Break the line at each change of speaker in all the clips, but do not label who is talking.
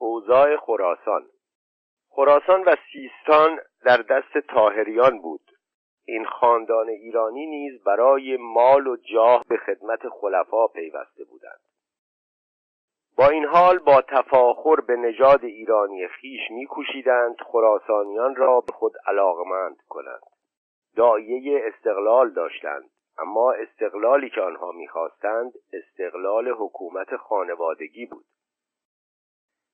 اوضاع خراسان. خراسان و سیستان در دست تاهریان بود. این خاندان ایرانی نیز برای مال و جاه به خدمت خلفا پیوسته بودند. با این حال با تفاخر به نژاد ایرانی خیش میکوشیدند خراسانیان را به خود علاقمند کنند. دایه استقلال داشتند اما استقلالی که آنها می‌خواستند استقلال حکومت خانوادگی بود.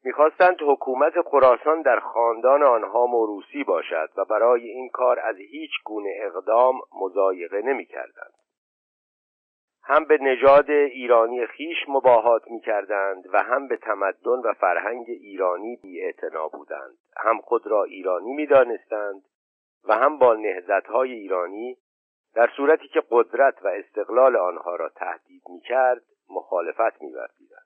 می‌خواستند حکومت خراسان در خاندان آنها موروسی باشد و برای این کار از هیچ گونه اقدام مزایقه نمی‌کردند. هم به نژاد ایرانی خیش مباهات می‌کردند و هم به تمدن و فرهنگ ایرانی بیاعتنا بودند. هم خود را ایرانی می‌دانستند و هم با نهزتهای ایرانی در صورتی که قدرت و استقلال آنها را تهدید می‌کرد مخالفت میورزیدند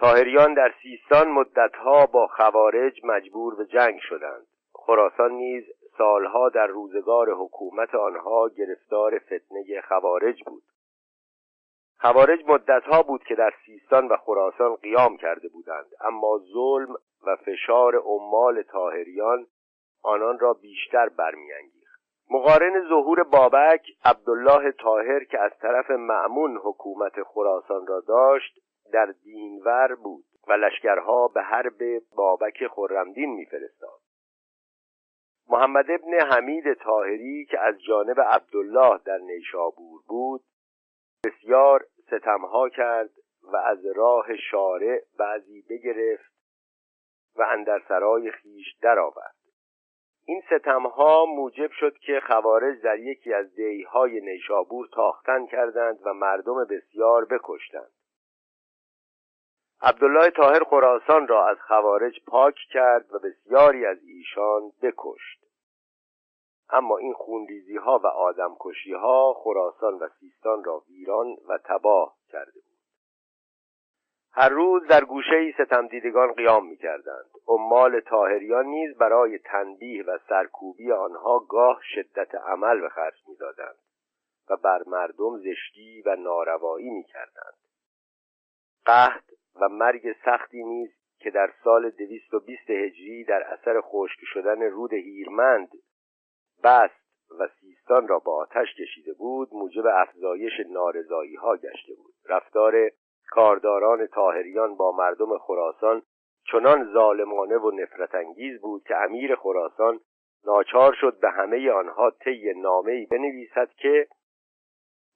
تاهریان در سیستان مدتها با خوارج مجبور به جنگ شدند. خراسان نیز سالها در روزگار حکومت آنها گرفتار فتنه خوارج بود. خوارج مدتها بود که در سیستان و خراسان قیام کرده بودند اما ظلم و فشار عمال تاهریان آنان را بیشتر برمیانگیخت. مقارن ظهور بابک عبدالله تاهر که از طرف معمون حکومت خراسان را داشت در دینور بود و لشکرها به حرب بابک خرمدین میفرستاد. محمد ابن حمید تاهری که از جانب عبدالله در نیشابور بود بسیار ستمها کرد و از راه شارع بعضی بگرفت و اندر سرای خیش درآورد. این ستمها موجب شد که خوارج در یکی از دیهای نیشابور تاختن کردند و مردم بسیار بکشتند. عبدالله تاهر خراسان را از خوارج پاک کرد و بسیاری از ایشان بکشت. اما این خونریزی ها و آدم کشی ها خراسان و سیستان را ویران و تباه کرده بود. هر روز در گوشه ای ستمدیدگان قیام می کردند عمال تاهریان نیز برای تنبیه و سرکوبی آنها گاه شدت عمل به خرج می دادند و بر مردم زشتی و ناروایی می کردند قحط و مرگ سختی نیز که در سال دویست و بیست هجری در اثر خشک شدن رود هیرمند بست و سیستان را با آتش کشیده بود موجب افزایش نارضایی ها گشته بود. رفتار کارداران تاهریان با مردم خراسان چنان ظالمانه و نفرت انگیز بود که امیر خراسان ناچار شد به همه آنها طی نامه‌ای بنویسد که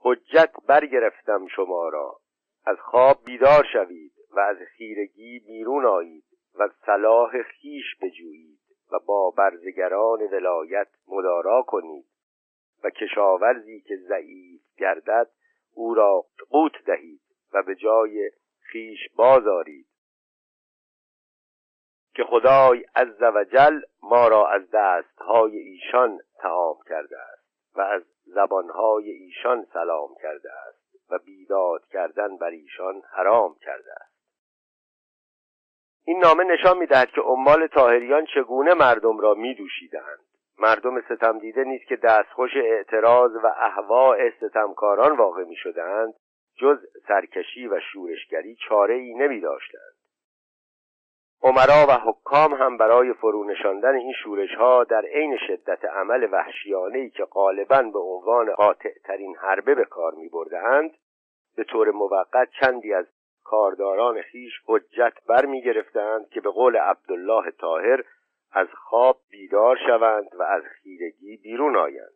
حجت برگرفتم شما را از خواب بیدار شوید. و از خیرگی بیرون آیید و صلاح خیش بجویید و با برزگران ولایت مدارا کنید و کشاورزی که ضعیف گردد او را قوت دهید و به جای خیش بازارید که خدای عز و جل ما را از دستهای ایشان تعام کرده است و از زبانهای ایشان سلام کرده است و بیداد کردن بر ایشان حرام کرده است. این نامه نشان می‌دهد که عمال تاهریان چگونه مردم را میدوشیدند مردم ستم دیده نیست که دستخوش اعتراض و احواء ستمکاران واقع می شدند جز سرکشی و شورشگری چاره ای نمی داشتند عمرا و حکام هم برای فرونشاندن این شورش ها در عین شدت عمل وحشیانه ای که غالبا به عنوان قاطع ترین حربه به کار می بردند به طور موقت چندی از کارداران خیش حجت بر می گرفتند که به قول عبدالله تاهر از خواب بیدار شوند و از خیرگی بیرون آیند.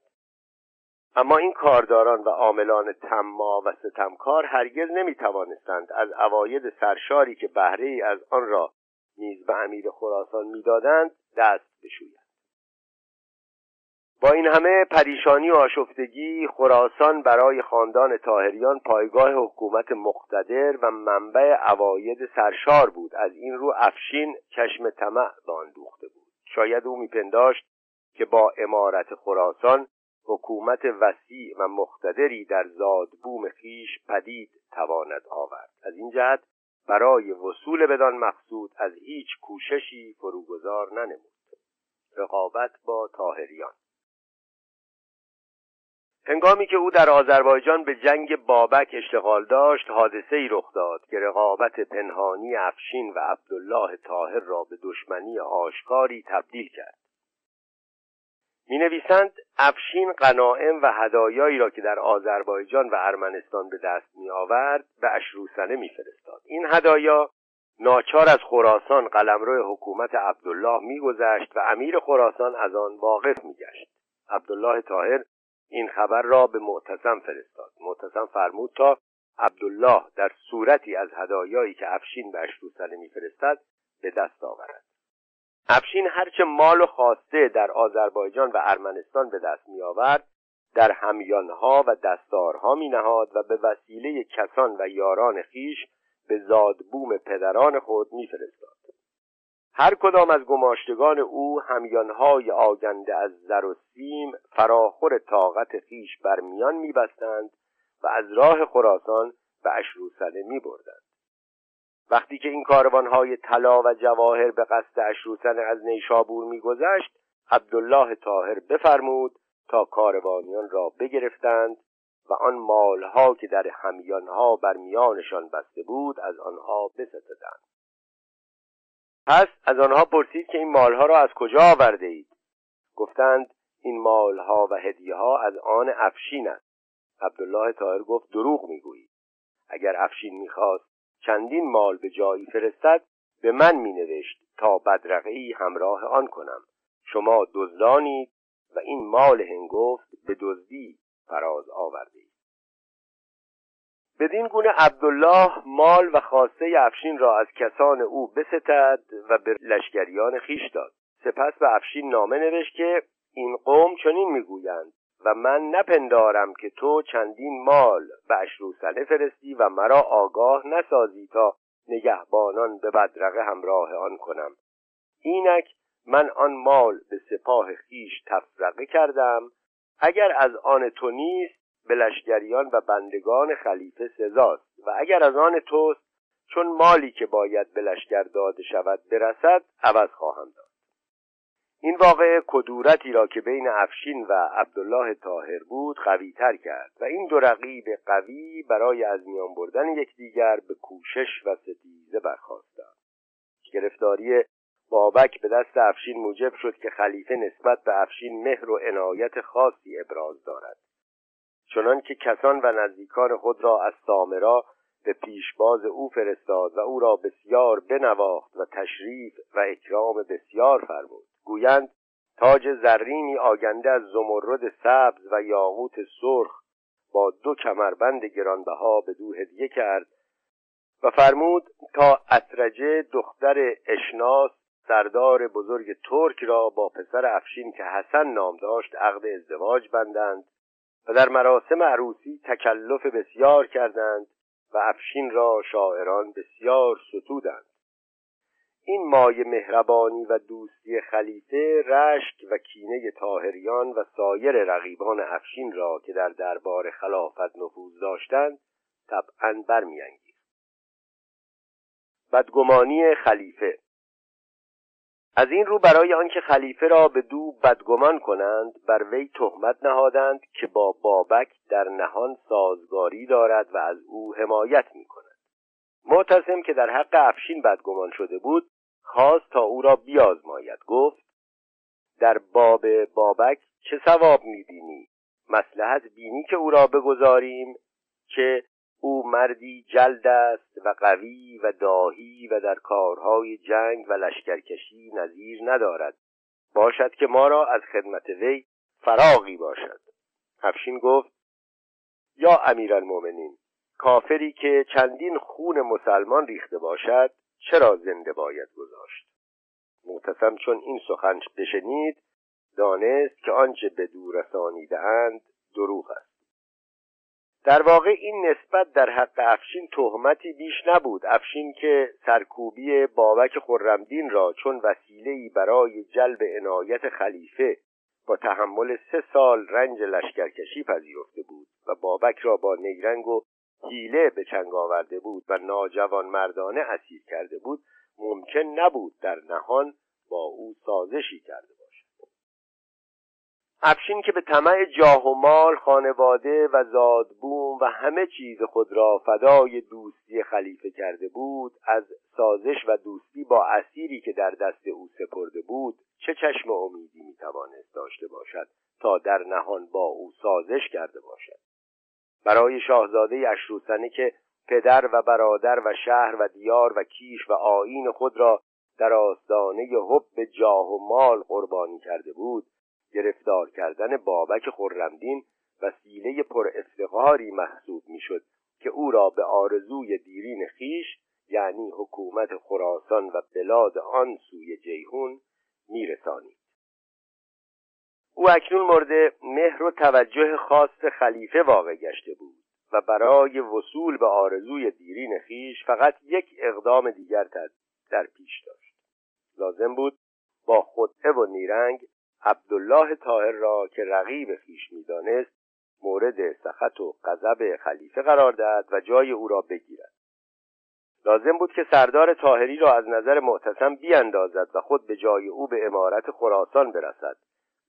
اما این کارداران و عاملان تما و ستمکار هرگز نمی توانستند از اواید سرشاری که بهره از آن را نیز به امیر خراسان می‌دادند دست بشویند. با این همه پریشانی و آشفتگی خراسان برای خاندان تاهریان پایگاه حکومت مقتدر و منبع عواید سرشار بود. از این رو افشین چشم طمع به آن دوخته بود. شاید او میپنداشت که با امارت خراسان حکومت وسیع و مقتدری در زادبوم خیش پدید تواند آورد. از این جهت برای وصول بدان مقصود از هیچ کوششی فروگذار ننمود. رقابت با تاهریان هنگامی که او در آذربایجان به جنگ بابک اشتغال داشت حادثه ای رخ داد که رقابت پنهانی افشین و عبدالله طاهر را به دشمنی آشکاری تبدیل کرد می نویسند افشین قنائم و هدایایی را که در آذربایجان و ارمنستان به دست می آورد به اشروسنه می فرستاد. این هدایا ناچار از خراسان قلمرو حکومت عبدالله میگذشت و امیر خراسان از آن واقف میگشت عبدالله طاهر این خبر را به معتصم فرستاد. معتصم فرمود تا عبدالله در صورتی از هدایایی که افشین به اشروسنه میفرستد به دست آورد. افشین هرچه مال و خواسته در آذربایجان و ارمنستان به دست می آورد در همیانها و دستارها می نهاد و به وسیله کسان و یاران خیش به زادبوم پدران خود میفرستاد. هر کدام از گماشتگان او همیانهای آگنده از زر و سیم فراخور طاقت خیش بر میان میبستند و از راه خراسان به اشروسله میبردند. وقتی که این کاروانهای طلا و جواهر به قصد اشروسله از نیشابور میگذشت عبدالله طاهر بفرمود تا کاروانیان را بگرفتند و آن مالها که در همیانها بر میانشان بسته بود از آنها بستدند. پس از آنها پرسید که این مالها را از کجا آورده اید؟ گفتند این مالها و هدیه ها از آن افشین است. عبدالله طاهر گفت دروغ می‌گویید اگر افشین می‌خواست چندین مال به جایی فرستد به من مینوشت تا بدرقه همراه آن کنم. شما دزدانید و این مال هنگفت به دزدی فراز آورده بدین گونه عبدالله مال و خواسته افشین را از کسان او بستد و به لشکریان خیش داد. سپس به افشین نامه نوشت که این قوم چنین می‌گویند و من نپندارم که تو چندین مال به اشروسنه فرستی و مرا آگاه نسازی تا نگهبانان به بدرقه همراه آن کنم. اینک من آن مال به سپاه خیش تفرقه کردم. اگر از آن تو نیست به لشگریان و بندگان خلیفه سزاست و اگر از آن توست چون مالی که باید به لشکر داده شود برسد عوض خواهم داد. این واقع کدورتی را که بین افشین و عبدالله طاهر بود قویتر کرد و این دو رقیب قوی برای از میان بردن یکدیگر به کوشش و ستیزه برخواستند گرفتاری بابک به دست افشین موجب شد که خلیفه نسبت به افشین مهر و عنایت خاصی ابراز دارد. چنان که کسان و نزدیکان خود را از سامرا به پیشباز او فرستاد و او را بسیار بنواخت و تشریف و اکرام بسیار فرمود. گویند تاج زرینی آگنده از زمرد سبز و یاقوت سرخ با دو کمربند گرانبها به دو هدیه کرد و فرمود تا اترجه دختر اشناس سردار بزرگ ترک را با پسر افشین که حسن نام داشت عقد ازدواج بندند و در مراسم عروسی تکلف بسیار کردند و افشین را شاعران بسیار ستودند. این مایه مهربانی و دوستی خلیفه رشک و کینه تاهریان و سایر رقیبان افشین را که در دربار خلافت نفوذ داشتند طبعا برمیانگیخت. بدگمانی خلیفه از این رو برای آنکه خلیفه را به دو بدگمان کنند بر وی تهمت نهادند که با بابک در نهان سازگاری دارد و از او حمایت می کند معتصم که در حق افشین بدگمان شده بود خواست تا او را بیازماید. گفت در باب بابک چه ثواب می‌بینی؟ مسلحت بینی که او را بگذاریم که او مردی جلد است و قوی و داهی و در کارهای جنگ و لشکرکشی نظیر ندارد. باشد که ما را از خدمت وی فراغی باشد. افشین گفت یا امیرالمؤمنین کافری که چندین خون مسلمان ریخته باشد چرا زنده باید گذاشت؟ معتصم چون این سخن بشنید دانست که آنچه به دور رسانیده اند دروغ است. در واقع این نسبت در حق افشین تهمتی بیش نبود. افشین که سرکوبی بابک خرمدین را چون وسیله‌ای برای جلب عنایت خلیفه با تحمل سه سال رنج لشکرکشی پذیرفته بود و بابک را با نیرنگ و حیله به چنگ آورده بود و ناجوان مردانه اسیر کرده بود ممکن نبود در نهان با او سازشی کرده افشین که به طمع جاه و مال خانواده و زادبوم و همه چیز خود را فدای دوستی خلیفه کرده بود از سازش و دوستی با اسیری که در دست او سپرده بود چه چشم امیدی می‌توانست داشته باشد تا در نهان با او سازش کرده باشد؟ برای شاهزاده اشروسنه که پدر و برادر و شهر و دیار و کیش و آین خود را در آستانه حب جاه و مال قربانی کرده بود گرفتار کردن بابک خرمدین وسیله پر افتقاری محسوب می‌شد که او را به آرزوی دیرین خیش یعنی حکومت خراسان و بلاد آن سوی جیهون میرسانید. او اکنون مورد مهر و توجه خاص خلیفه واقع گشته بود و برای وصول به آرزوی دیرین خیش فقط یک اقدام دیگر در پیش داشت. لازم بود با خطه و نیرنگ عبدالله طاهر را که رقیب خیش می‌دانست مورد سخط و غضب خلیفه قرار دهد و جای او را بگیرد. لازم بود که سردار تاهری را از نظر معتصم بیاندازد و خود به جای او به امارت خراسان برسد.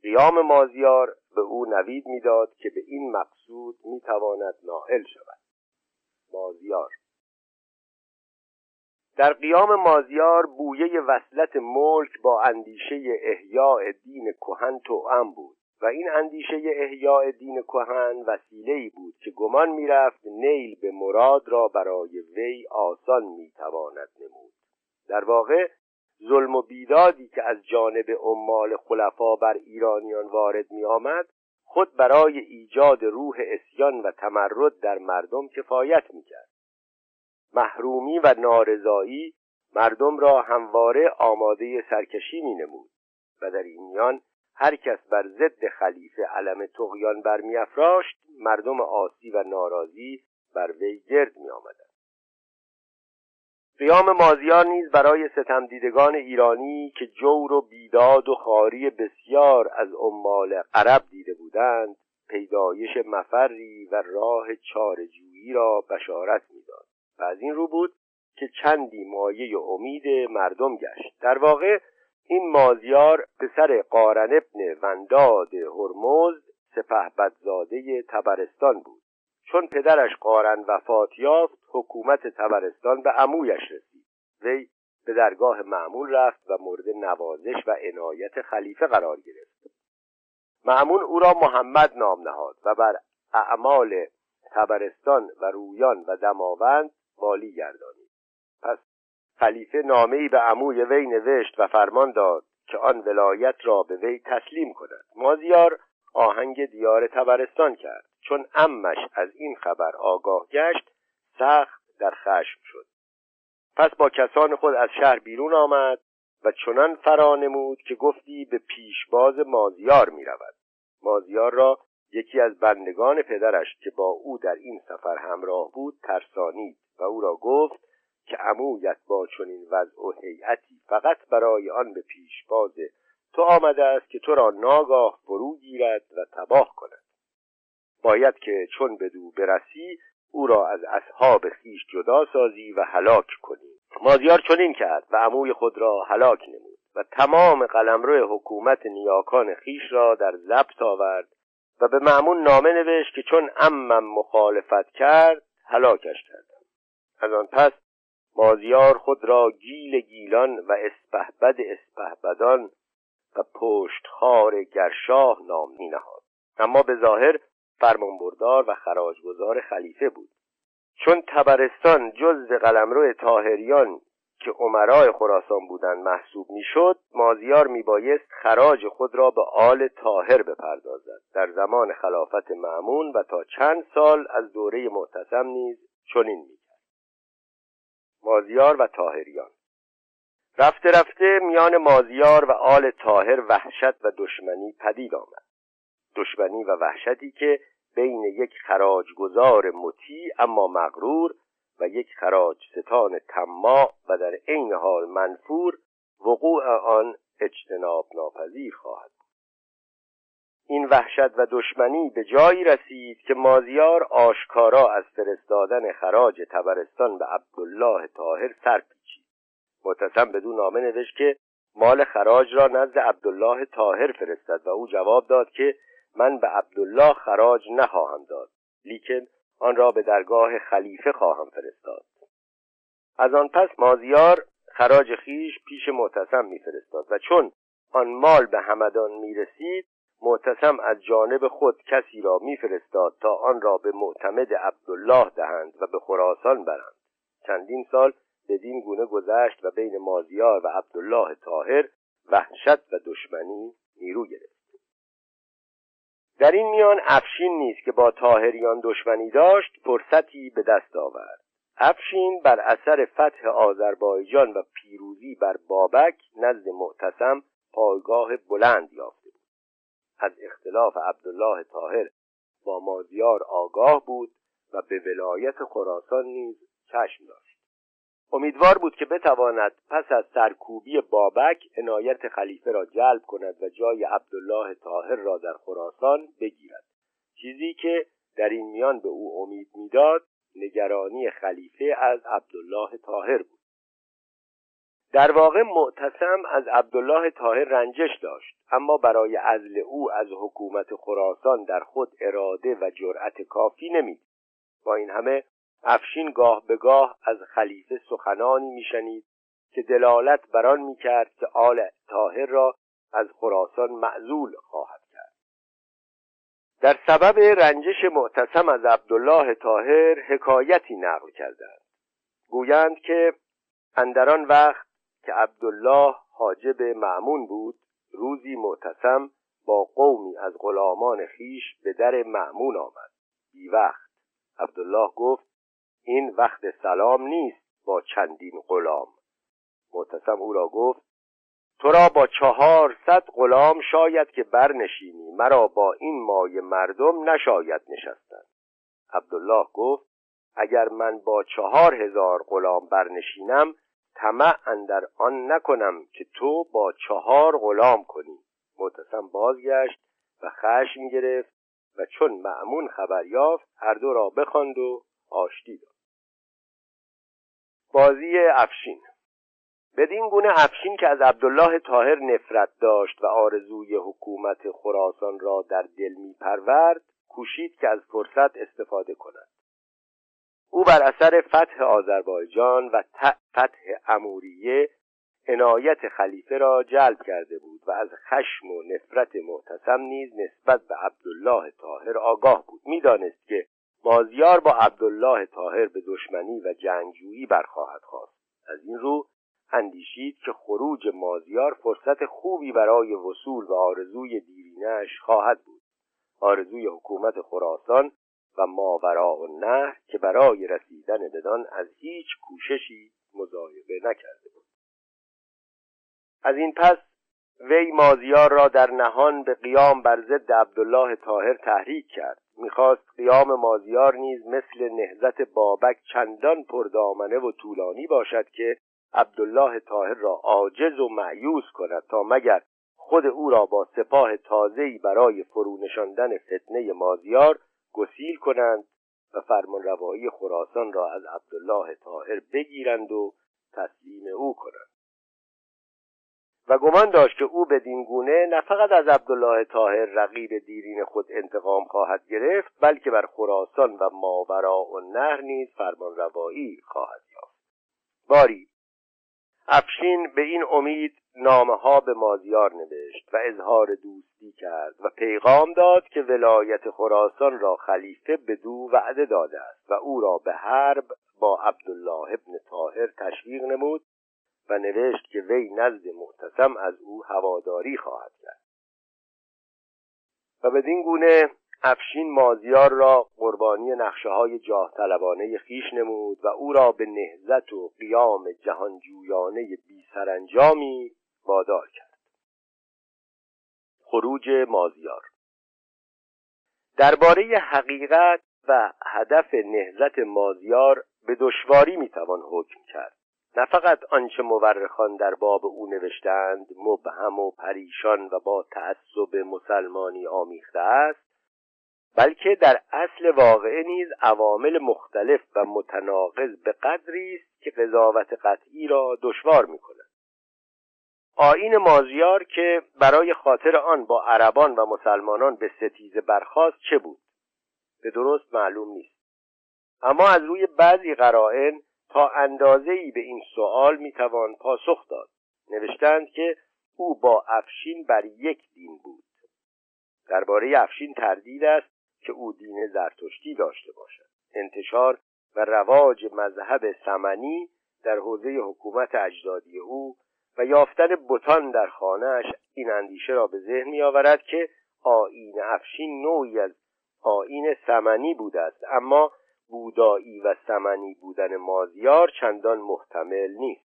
قیام مازیار به او نوید می‌داد که به این مقصود می‌تواند نائل شود. مازیار در قیام مازیار بویه وصلت ملک با اندیشه احیاء دین کهن توأم بود و این اندیشه احیاء دین کهن وسیله بود که گمان می‌رفت نیل به مراد را برای وی آسان می‌تواند نمود در واقع ظلم و بیدادی که از جانب عمال خلفا بر ایرانیان وارد می آمد خود برای ایجاد روح اسیان و تمرد در مردم کفایت می کرد. محرومی و نارضایی مردم را همواره آماده سرکشی می نمود و در این میان هر کس بر ضد خلیفه علم تقیان برمیافراشت مردم آسی و ناراضی بر وی گرد می آمدن. قیام مازیار نیز برای ستمدیدگان ایرانی که جور و بیداد و خاری بسیار از عمال عرب دیده بودند پیدایش مفری و راه چارجویی را بشارت می‌داد و از این رو بود که چندی مایه امید مردم گشت. در واقع این مازیار پسر قارن ابن ونداد هرمز سپه بدزاده تبرستان بود. چون پدرش قارن وفات یافت حکومت تبرستان به عمویش رسید. وی به درگاه معمول رفت و مورد نوازش و عنایت خلیفه قرار گرفت. معمون او را محمد نام نهاد و بر اعمال تبرستان و رویان و دماوند والی گردانید پس خلیفه نامهای به عموی وی نوشت و فرمان داد که آن ولایت را به وی تسلیم کند. مازیار آهنگ دیار تبرستان کرد. چون امش از این خبر آگاه گشت سخت در خشم شد. پس با کسان خود از شهر بیرون آمد و چنان فرانمود که گفتی به پیشباز مازیار می رود مازیار را یکی از بندگان پدرش که با او در این سفر همراه بود ترسانید و او را گفت که عمویت با چنین وضع و هیئتی فقط برای آن به پیشباز تو آمده است که تو را ناگاه فرو گیرد و تباه کند. باید که چون بدو برسی او را از اصحاب خیش جدا سازی و هلاک کنی. مازیار چنین کرد و عموی خود را هلاک نمود و تمام قلمرو حکومت نیاکان خیش را در ضبط آورد و به معمون نامه نوشت که چون امم مخالفت کرد هلاکش کردم. از آن پس مازیار خود را گیل گیلان و اسپهبد اسپهبدان و پشتخار گرشاه نام می نهاد اما به ظاهر فرمانبردار و خراجگزار خلیفه بود. چون تبرستان جز قلمرو تاهریان که عمرای خراسان بودند محسوب می‌شد مازیار میبایست خراج خود را به آل تاهر بپردازد. در زمان خلافت معمون و تا چند سال از دوره معتصم نیز چنین می‌کرد. مازیار و تاهریان رفته رفته میان مازیار و آل تاهر وحشت و دشمنی پدید آمد. دشمنی و وحشتی که بین یک خراجگزار مطیع اما مغرور و یک خراج ستان تماع و در عین حال منفور وقوع آن اجتناب ناپذیر خواهد این وحشت و دشمنی به جایی رسید که مازیار آشکارا از فرستادن خراج تبرستان به عبدالله طاهر سر پیچید. معتصم بدون نامه نوشت که مال خراج را نزد عبدالله تاهر فرستد و او جواب داد که من به عبدالله خراج نخواهم داد. لیکن آن را به درگاه خلیفه خواهم فرستاد. از آن پس مازیار خراج خیش پیش معتصم میفرستاد و چون آن مال به همدان می‌رسید معتصم از جانب خود کسی را میفرستاد تا آن را به معتمد عبدالله دهند و به خراسان برند. چندین سال بدین گونه گذشت و بین مازیار و عبدالله طاهر وحشت و دشمنی نیرو گرفت. در این میان افشین نیست که با تاهریان دشمنی داشت فرصتی به دست آورد. افشین بر اثر فتح آذربایجان و پیروزی بر بابک نزد معتصم پایگاه بلند یافته بود. از اختلاف عبدالله طاهر با مازیار آگاه بود و به ولایت خراسان نیز چشم داشت. امیدوار بود که بتواند پس از سرکوبی بابک عنایت خلیفه را جلب کند و جای عبدالله طاهر را در خراسان بگیرد. چیزی که در این میان به او امید می‌داد نگرانی خلیفه از عبدالله طاهر بود. در واقع معتصم از عبدالله طاهر رنجش داشت اما برای عزل او از حکومت خراسان در خود اراده و جرأت کافی نمید. با این همه افشین گاه به گاه از خلیفه سخنانی میشنید که دلالت بران می‌کرد که آل طاهر را از خراسان معزول خواهد کرد. در سبب رنجش معتصم از عبدالله طاهر حکایتی نقل کردند. گویند که اندران وقت که عبدالله حاجب معمون بود روزی معتصم با قومی از غلامان خیش به در معمون آمد. بی وقت عبدالله گفت این وقت سلام نیست با چندین غلام. معتصم او را گفت تو را با چهارصد غلام شاید که برنشینی مرا با این مای مردم نشاید نشستن. عبدالله گفت اگر من با چهار هزار غلام برنشینم طمع اندر آن نکنم که تو با چهار غلام کنی. معتصم بازگشت و خشم گرفت و چون معمون خبر یافت هر دو را بخواند و آشتی داد. بازی افشین. بدین گونه افشین که از عبدالله طاهر نفرت داشت و آرزوی حکومت خراسان را در دل می پرورد کوشید که از فرصت استفاده کند. او بر اثر فتح آذربایجان و فتح اموریه عنایت خلیفه را جلب کرده بود و از خشم و نفرت معتصم نیز نسبت به عبدالله طاهر آگاه بود. می‌دانست که مازیار با عبدالله طاهر به دشمنی و جنگجویی برخواهد خواست. از این رو اندیشید که خروج مازیار فرصت خوبی برای وصول و آرزوی دیرینش خواهد بود. آرزوی حکومت خراسان و ماورا و نه که برای رسیدن بدان از هیچ کوششی مزایقه نکرده بود. از این پس وی مازیار را در نهان به قیام بر ضد عبدالله طاهر تحریک کرد. می‌خواست قیام مازیار نیز مثل نهزت بابک چندان پردامنه و طولانی باشد که عبدالله طاهر را عاجز و معیوز کند تا مگر خود او را با سپاه تازه‌ای برای فرونشاندن فتنه مازیار گسیل کنند و فرمان روایی خراسان را از عبدالله طاهر بگیرند و تسلیم او کنند. و گمان داشت که او بدین گونه نه فقط از عبدالله طاهر رقیب دیرین خود انتقام خواهد گرفت بلکه بر خراسان و ماورا و نهر نیز فرمان روایی خواهد یافت. باری افشین به این امید نامه ها به مازیار نوشت و اظهار دوستی کرد و پیغام داد که ولایت خراسان را خلیفه به دو وعده داده است و او را به حرب با عبدالله ابن طاهر تشویق نمود و نوشت که وی نزد معتصم از او هواداری خواهد کرد. و بدین گونه افشین مازیار را قربانی نقشه های جاه طلبانه خیش نمود و او را به نهزت و قیام جهانجویانه بی سرانجامی وادار کرد. خروج مازیار درباره حقیقت و هدف نهزت مازیار به دشواری می‌توان حکم کرد. نه فقط آنچه مورخان در باب او نوشتند مبهم و پریشان و با تعصب مسلمانی آمیخته است بلکه در اصل واقعه نیز عوامل مختلف و متناقض به قدری است که قضاوت قطعی را دشوار می کند آین مازیار که برای خاطر آن با عربان و مسلمانان به ستیزه برخاست چه بود؟ به درست معلوم نیست. اما از روی بعضی قرائن تا اندازه ای به این سوال می‌توان پاسخ داد. نوشتند که او با افشین بر یک دین بود. درباره افشین تردید است که او دین زرتشتی داشته باشد. انتشار و رواج مذهب سمنی در حوزه حکومت اجدادی او و یافتن بتان در خانهاش این اندیشه را به ذهن می آورد که آین افشین نوعی از آین سمنی بوده است. اما بودایی و سمنی بودن مازیار چندان محتمل نیست.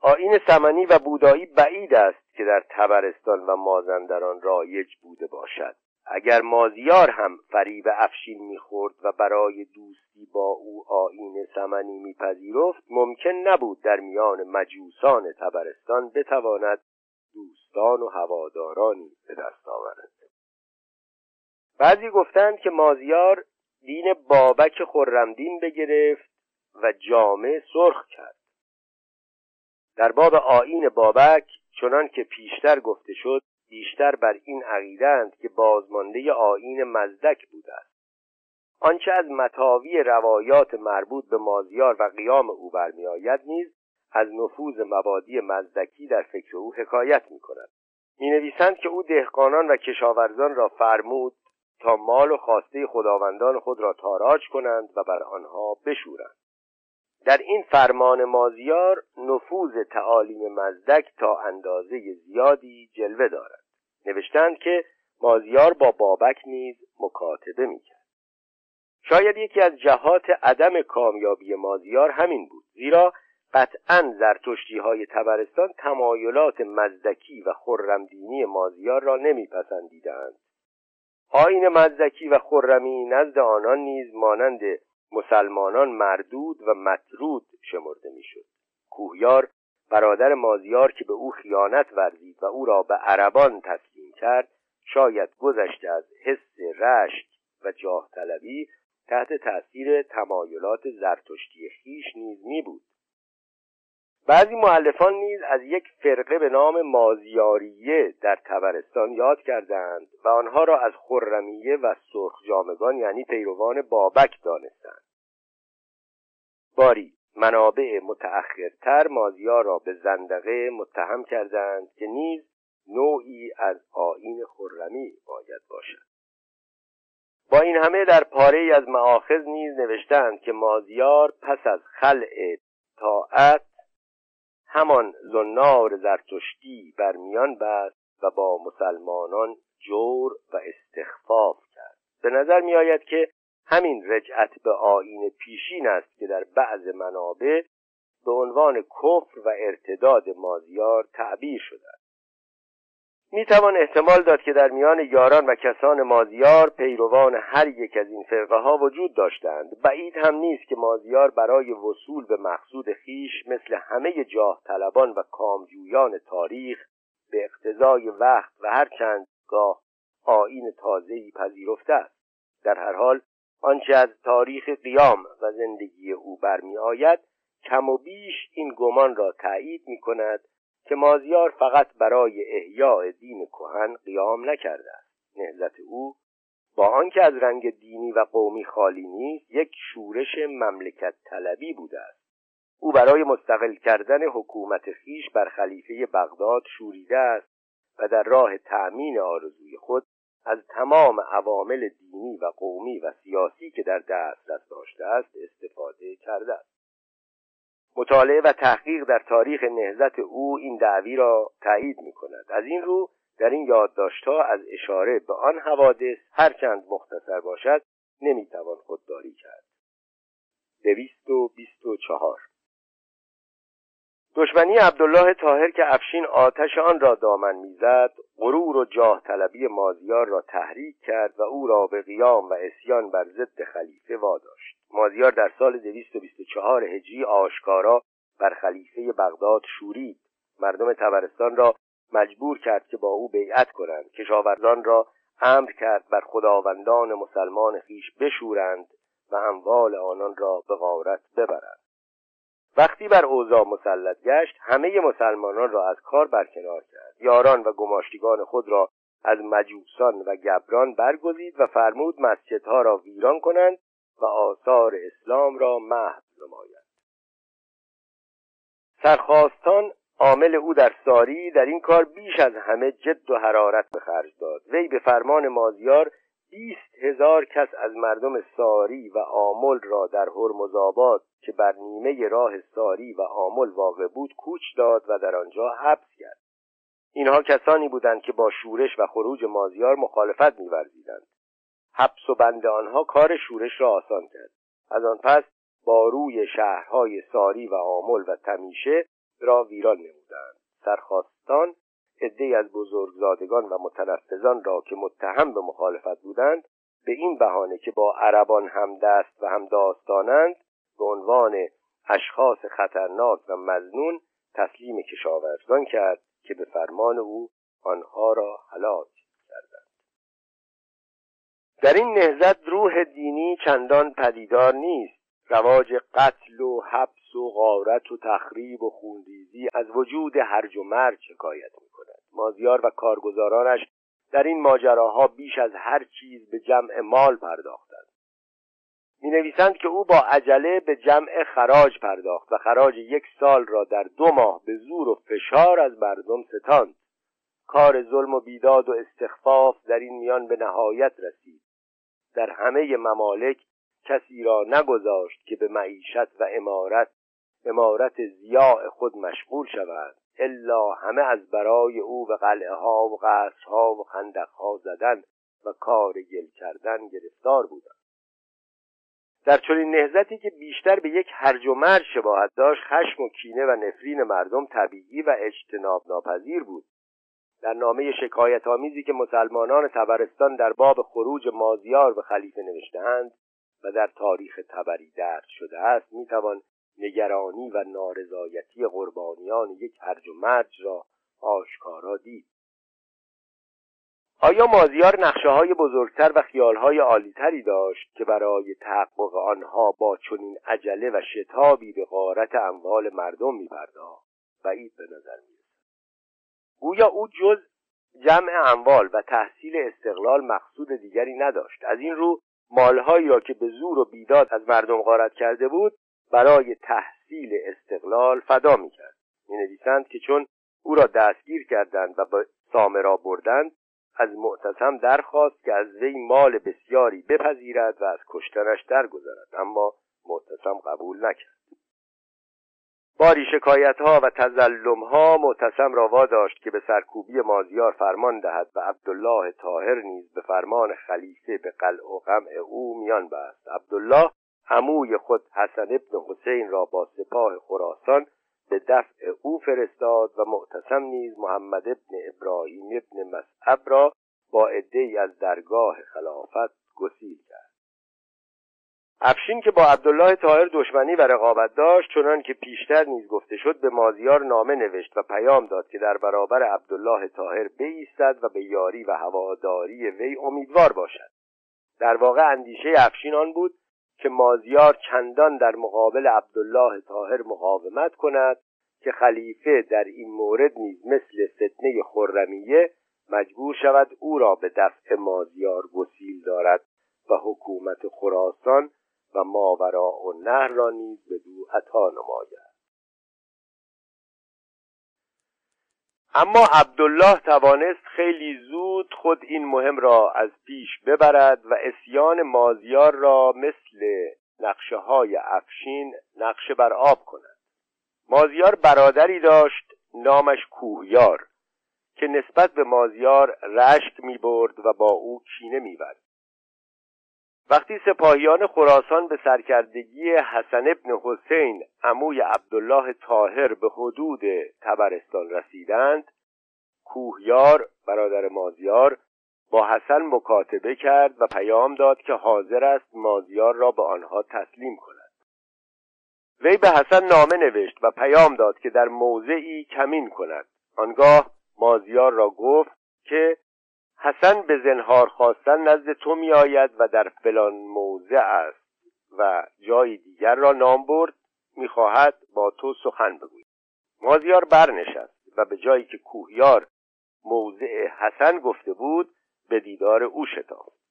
آین سمنی و بودایی بعید است که در تبرستان و مازندران رایج بوده باشد. اگر مازیار هم فریب افشین می‌خورد و برای دوستی با او آین سمنی میپذیرفت ممکن نبود در میان مجوسان تبرستان بتواند دوستان و هوادارانی به دست آورد. بعضی گفتند که مازیار دین بابک خرمدین بگرفت و جامعه سرخ کرد. در باب آین بابک چنان که پیشتر گفته شد بیشتر بر این عقیدند که بازمانده آین مزدک بوده است. آنچه از متاوی روایات مربوط به مازیار و قیام او برمیآید نیز از نفوذ مبادی مزدکی در فکر او حکایت می کند می نویسند که او دهقانان و کشاورزان را فرمود تا مال و خواسته خداوندان خود را تاراج کنند و بر آنها بشورند. در این فرمان مازیار نفوذ تعالیم مزدک تا اندازه زیادی جلوه دارد. نوشتند که مازیار با بابک نیز مکاتبه می‌کرد. شاید یکی از جهات عدم کامیابی مازیار همین بود زیرا قطعا زرتشتی های تبرستان تمایلات مزدکی و خرمدینی مازیار را نمیپسندیدند. آین مزدکی و خرمی نزد آنان نیز مانند مسلمانان مردود و مطرود شمرده می‌شد. کوهیار برادر مازیار که به او خیانت ورزید و او را به عربان تسلیم کرد شاید گذشته از حس رشک و جاه طلبی تحت تأثیر تمایلات زرتشتی خیش نیز می بود بعضی معلفان نیز از یک فرقه به نام مازیاریه در تبرستان یاد کردند و آنها را از خرمیه و سرخ جامگان یعنی پیروان بابک دانستند. باری منابع متأخرتر مازیار را به زندقه متهم کردند که نیز نوعی از آین خرمی باید باشد. با این همه در پاره از معاخذ نیز نوشتند که مازیار پس از خلع طاعت همان زنار زرتشتی بر میان بست و با مسلمانان جور و استخفاف کرد. به نظر می آید که همین رجعت به آین پیشین است که در بعض منابع به عنوان کفر و ارتداد مازیار تعبیر شده می توان احتمال داد که در میان یاران و کسان مازیار پیروان هر یک از این فرقه ها وجود داشتند. بعید هم نیست که مازیار برای وصول به مقصود خیش مثل همه جاه طلبان و کامجویان تاریخ به اقتضای وقت و هر چند گاه آین تازه‌ای پذیرفته است. در هر حال آنچه از تاریخ قیام و زندگی او برمی آید کم و بیش این گمان را تایید می کند که مازیار فقط برای احیاء دین کهن قیام نکرده است. نهزت او با آنکه از رنگ دینی و قومی خالی نیست یک شورش مملکت طلبی بوده است. او برای مستقل کردن حکومت خیش بر خلیفه بغداد شوریده است و در راه تأمین آرزوی خود از تمام عوامل دینی و قومی و سیاسی که در دسترس داشته است استفاده کرده است. مطالعه و تحقیق در تاریخ نهزت او این دعوی را تایید می کند از این رو در این یادداشتها از اشاره به آن حوادث هرچند مختصر باشد نمی‌توان خودداری کرد. دویست و بیست و چهار. دشمنی عبدالله تاهر که افشین آتش آن را دامن می‌زد غرور و جاه طلبی مازیار را تحریک کرد و او را به قیام و اسیان بر ضد خلیفه واداشت. مازیار در سال 224 هجری آشکارا بر خلیفه بغداد شورید. مردم تبرستان را مجبور کرد که با او بیعت کنند. کشاورزان را امر کرد بر خداوندان مسلمان خیش بشورند و اموال آنان را به غارت ببرند. وقتی بر اوضاع مسلط گشت همه مسلمانان را از کار برکنار کرد. یاران و گماشتگان خود را از مجوسان و گبران برگزید و فرمود مسجدها را ویران کنند و آثار اسلام را محو نمایند. سرخواستان عامل او در ساری در این کار بیش از همه جد و حرارت به خرج داد. وی به فرمان مازیار بیست هزار کس از مردم ساری و آمل را در هرمزآباد که بر نیمه راه ساری و آمل واقع بود کوچ داد و در آنجا حبس کرد. اینها کسانی بودند که با شورش و خروج مازیار مخالفت می‌ورزیدند. حبس و بند آنها کار شورش را آسان کرد. از آن پس با روی شهرهای ساری و آمل و تمیشه را ویران نمودند. سرخواستان عدهای از بزرگزادگان و متنفذان را که متهم به مخالفت بودند به این بهانه که با عربان هم دست و هم داستانند به عنوان اشخاص خطرناک و مزنون تسلیم کشاورزان کرد که به فرمان او آنها را کردند در این نهزت روح دینی چندان پدیدار نیست. رواج قتل و حبس و غارت و تخریب و خونریزی از وجود هرج و مرج شکایت می کند مازیار و کارگزارانش در این ماجراها بیش از هر چیز به جمع مال پرداختند. می نویسند که او با عجله به جمع خراج پرداخت و خراج یک سال را در دو ماه به زور و فشار از مردم ستاند. کار ظلم و بیداد و استخفاف در این میان به نهایت رسید. در همه ممالک کسی را نگذاشت که به معیشت و امارت امارت زیاع خود مشغول شود الا همه از برای او به قلعه ها و قصرها و خندق ها زدن و کار گل کردن گرفتار بودند. در چنین نهزتی که بیشتر به یک هرج و مرج شباهت داشت خشم و کینه و نفرین مردم طبیعی و اجتناب ناپذیر بود. در نامه شکایت آمیزی که مسلمانان تبرستان در باب خروج مازیار به خلیفه نوشتهاند و در تاریخ تبری درد شده است می‌توان نگرانی و نارضایتی قربانیان یک هرج و مرج را آشکارا دید. آیا مازیار نقشه های بزرگتر و خیال های عالیتری داشت که برای تحقق آنها با چنین عجله و شتابی به غارت اموال مردم میپرداخت؟ بعید به نظر می‌رسد. گویا او جز جمع اموال و تحصیل استقلال مقصود دیگری نداشت. از این رو مالهایی را که به زور و بیداد از مردم غارت کرده بود برای تحصیل استقلال فدا می‌کرد. می نویسند که چون او را دستگیر کردند و به سامرا بردند از معتصم درخواست که از وی مال بسیاری بپذیرد و از کشتنش درگذرد اما معتصم قبول نکرد. باری شکایت ها و تزلم ها معتصم را واداشت که به سرکوبی مازیار فرمان دهد و عبدالله طاهر نیز به فرمان خلیفه به قلع و قمع او میان بست. عبدالله عموی خود حسن ابن حسین را با سپاه خراسان به دفع او فرستاد و معتصم نیز محمد ابن ابراهیم ابن مسعب را با عدهای از درگاه خلافت گسیل کرد. افشین که با عبدالله طاهر دشمنی و رقابت داشت چنان که پیشتر نیز گفته شد به مازیار نامه نوشت و پیام داد که در برابر عبدالله طاهر بایستد و به یاری و هواداری وی امیدوار باشد. در واقع اندیشه افشین آن بود که مازیار چندان در مقابل عبدالله طاهر مقاومت کند که خلیفه در این مورد نیز مثل فتنه خرمیه مجبور شود او را به دفع مازیار گسیل دارد و حکومت خراسان و ماورا و نهر را نیز به دو عطا نماید. اما عبدالله توانست خیلی زود خود این مهم را از پیش ببرد و اسیان مازیار را مثل نقشه های افشین نقشه بر آب کند. مازیار برادری داشت نامش کوهیار که نسبت به مازیار رشک می برد و با او کینه می وقتی سپاهیان خراسان به سرکردگی حسن ابن حسین عموی عبدالله طاهر به حدود تبرستان رسیدند کوهیار برادر مازیار با حسن مکاتبه کرد و پیام داد که حاضر است مازیار را به آنها تسلیم کند. وی به حسن نامه نوشت و پیام داد که در موضعی کمین کند. آنگاه مازیار را گفت که حسن به زنهار خواستن نزد تو میآید و در فلان موضع است و جای دیگر را نام برد می‌خواهد با تو سخن بگوید. مازیار برنشست و به جایی که کوهیار موضع حسن گفته بود به دیدار او شتافت.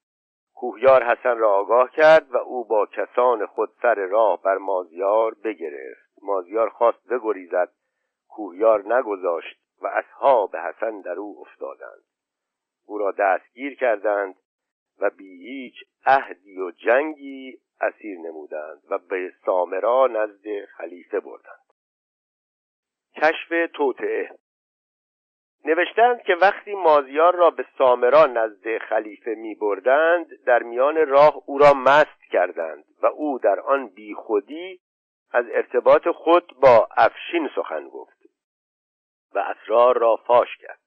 کوهیار حسن را آگاه کرد و او با کسان خود سر راه بر مازیار بگرفت. مازیار خواست بگریزد. کوهیار نگذاشت و اصحاب حسن در او افتادند. او را دستگیر کردند و بی هیچ عهدی و جنگی اسیر نمودند و به سامرا نزد خلیفه بردند. کشف توطعه نوشتند که وقتی مازیار را به سامرا نزد خلیفه می بردند در میان راه او را مست کردند و او در آن بیخودی از ارتباط خود با افشین سخن گفت و اسرار را فاش کرد.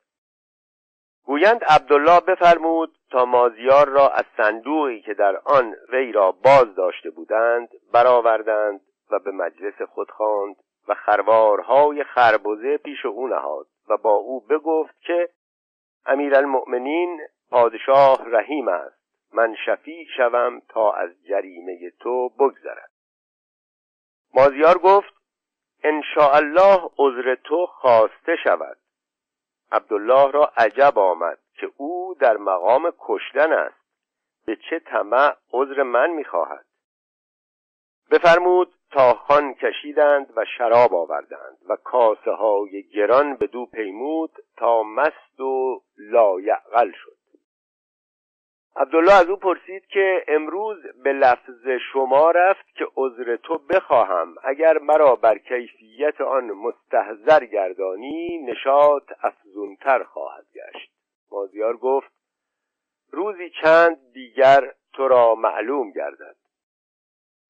گویند عبدالله بفرمود تا مازیار را از صندوقی که در آن وی را باز داشته بودند برآوردند و به مجلس خود خواند و خروارهای خربزه پیش او نهاد و با او بگفت که امیرالمؤمنین پادشاه رحیم است. من شفیع شوم تا از جریمه تو بگذرد مازیار گفت ان الله عذر تو خواسته شود. عبدالله را عجب آمد که او در مقام کشتن است. به چه طمع عذر من می‌خواهد؟ بفرمود تا خان کشیدند و شراب آوردند و کاسه های گران به دو پیمود تا مست و لایعقل شد. عبدالله از او پرسید که امروز به لفظ شما رفت که عذر تو بخواهم. اگر مرا بر کیفیت آن مستحضر گردانی نشاط افزونتر خواهد گشت. مازیار گفت روزی چند دیگر تو را معلوم گردد.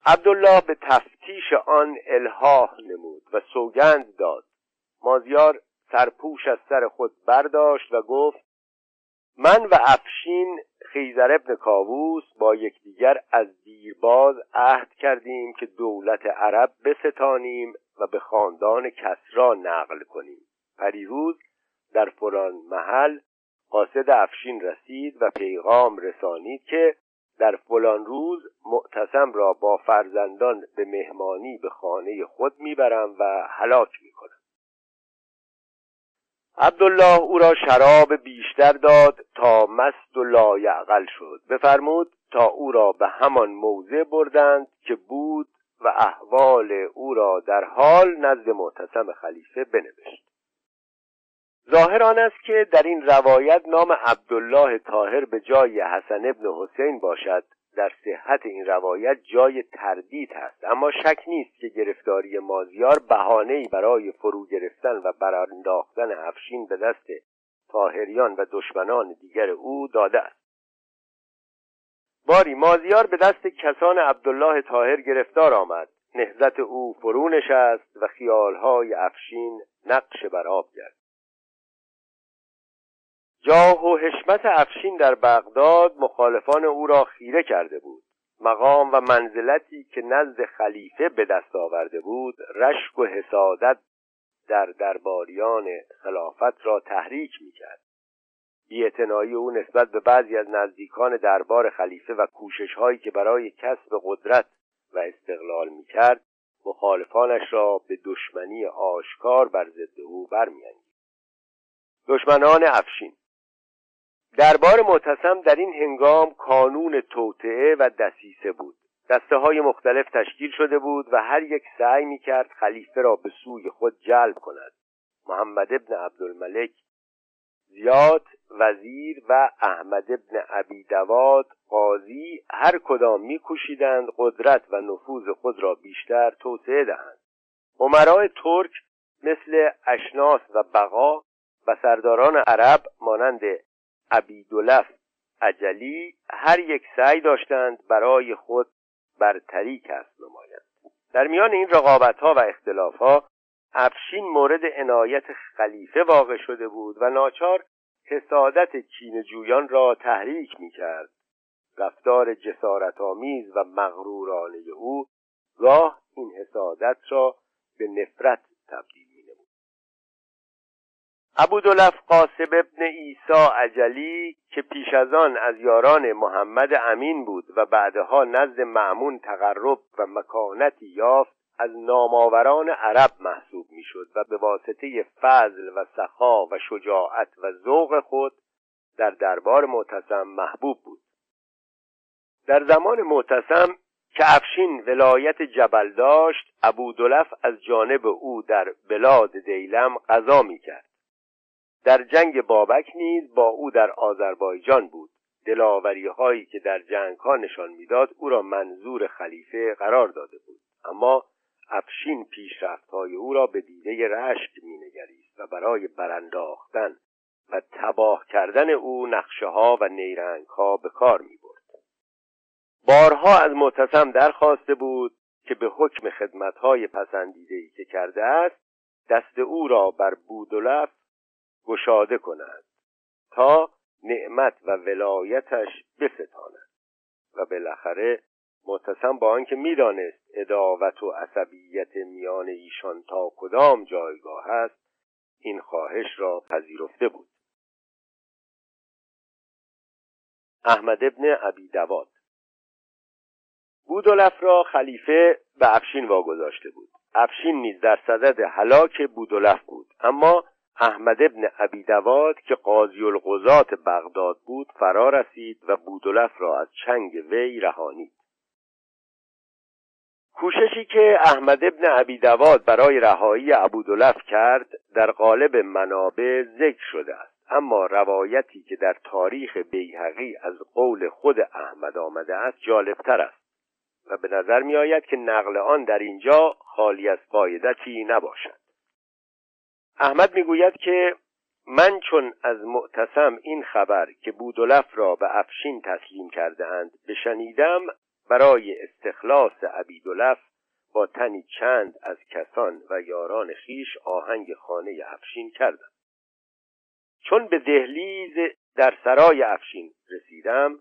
عبدالله به تفتیش آن الهاه نمود و سوگند داد. مازیار سرپوش از سر خود برداشت و گفت من و افشین خیزر ابن کاووس با یکدیگر از دیرباز عهد کردیم که دولت عرب بستانیم و به خاندان کسرا نقل کنیم. پریروز در فلان محل قاصد افشین رسید و پیغام رسانید که در فلان روز معتصم را با فرزندان به مهمانی به خانه خود می‌برم و هلاک می‌کنم. عبدالله او را شراب بیشتر داد تا مست و لایعقل شد. بفرمود تا او را به همان موضع بردند که بود و احوال او را در حال نزد معتصم خلیفه بنوشت. ظاهر آن است که در این روایت نام عبدالله طاهر به جای حسن ابن حسین باشد. در صحت این روایت جای تردید هست. اما شک نیست که گرفتاری مازیار بهانه‌ای برای فرو گرفتن و برانداختن افشین به دست طاهریان و دشمنان دیگر او داده است. باری مازیار به دست کسان عبدالله طاهر گرفتار آمد. نهزت او فرو نشست و خیالهای افشین نقش بر آب گرد جاه و حشمت افشین در بغداد مخالفان او را خیره کرده بود. مقام و منزلتی که نزد خلیفه به دست آورده بود رشک و حسادت در درباریان خلافت را تحریک می‌کرد. بیاعتنایی او نسبت به بعضی از نزدیکان دربار خلیفه و کوشش هایی که برای کسب قدرت و استقلال می‌کرد مخالفانش را به دشمنی آشکار بر ضد او برمیانگیخت. دشمنان افشین دربار معتصم در این هنگام کانون توطعه و دسیسه بود. دسته های مختلف تشکیل شده بود و هر یک سعی می کرد خلیفه را به سوی خود جلب کند. محمد ابن عبدالملک زیاد وزیر و احمد ابن عبی دواد قاضی هر کدام میکوشیدند قدرت و نفوذ خود را بیشتر توسعه دهند. عمرای ترک مثل اشناس و بقا و سرداران عرب مانند عبیدولف عجلی هر یک سعی داشتند برای خود برتری کسب نمایند. در میان این رقابت ها و اختلاف ها افشین مورد عنایت خلیفه واقع شده بود و ناچار حسادت جویان را تحریک می کرد رفتار جسارت آمیز و مغرورانه او گاه این حسادت را به نفرت تبدیل ابودلف قاسب ابن ایسا عجلی که پیش از آن از یاران محمد امین بود و بعدها نزد معمون تقرب و مکانتی یافت از نامآوران عرب محسوب می‌شد و به واسطه فضل و سخا و شجاعت و ذوق خود در دربار معتصم محبوب بود. در زمان معتصم که افشین ولایت جبل داشت ابودلف از جانب او در بلاد دیلم قضا می‌کرد. در جنگ بابک نیز با او در آذربایجان بود دلاوری هایی که در جنگ ها نشان می‌داد او را منظور خلیفه قرار داده بود اما افشین پیشرفت های او را به دیده رشک مینگریست و برای برانداختن و تباه کردن او نقشه ها و نیرنگ ها به کار می برد. بارها از معتصم درخواسته بود که به حکم خدمت های پسندیده ای که کرده است دست او را بر بودلف گشاده کند تا نعمت و ولایتش بستاند. و بالاخره معتصم با آنکه می‌دانست اداوت و عصبیت میان ایشان تا کدام جایگاه است این خواهش را پذیرفته بود. احمد ابن عبی دواد بودولف را خلیفه به افشین واگذاشته بود. افشین نیز در صدد هلاک بودولف بود. اما احمد ابن عبی دواد که قاضی القضات بغداد بود فرا رسید و بودولف را از چنگ وی رهانید. کوششی که احمد ابن عبی دواد برای رهایی ابودلف کرد در قالب منابع ذکر شده است. اما روایتی که در تاریخ بیهقی از قول خود احمد آمده است جالبتر است. و به نظر می آید که نقل آن در اینجا خالی از قایدتی نباشد. احمد می‌گوید که من چون از معتصم این خبر که بودلف را به افشین تسلیم کرده اند بشنیدم برای استخلاص عبیدلف با تنی چند از کسان و یاران خیش آهنگ خانه افشین کردم. چون به دهلیز در سرای افشین رسیدم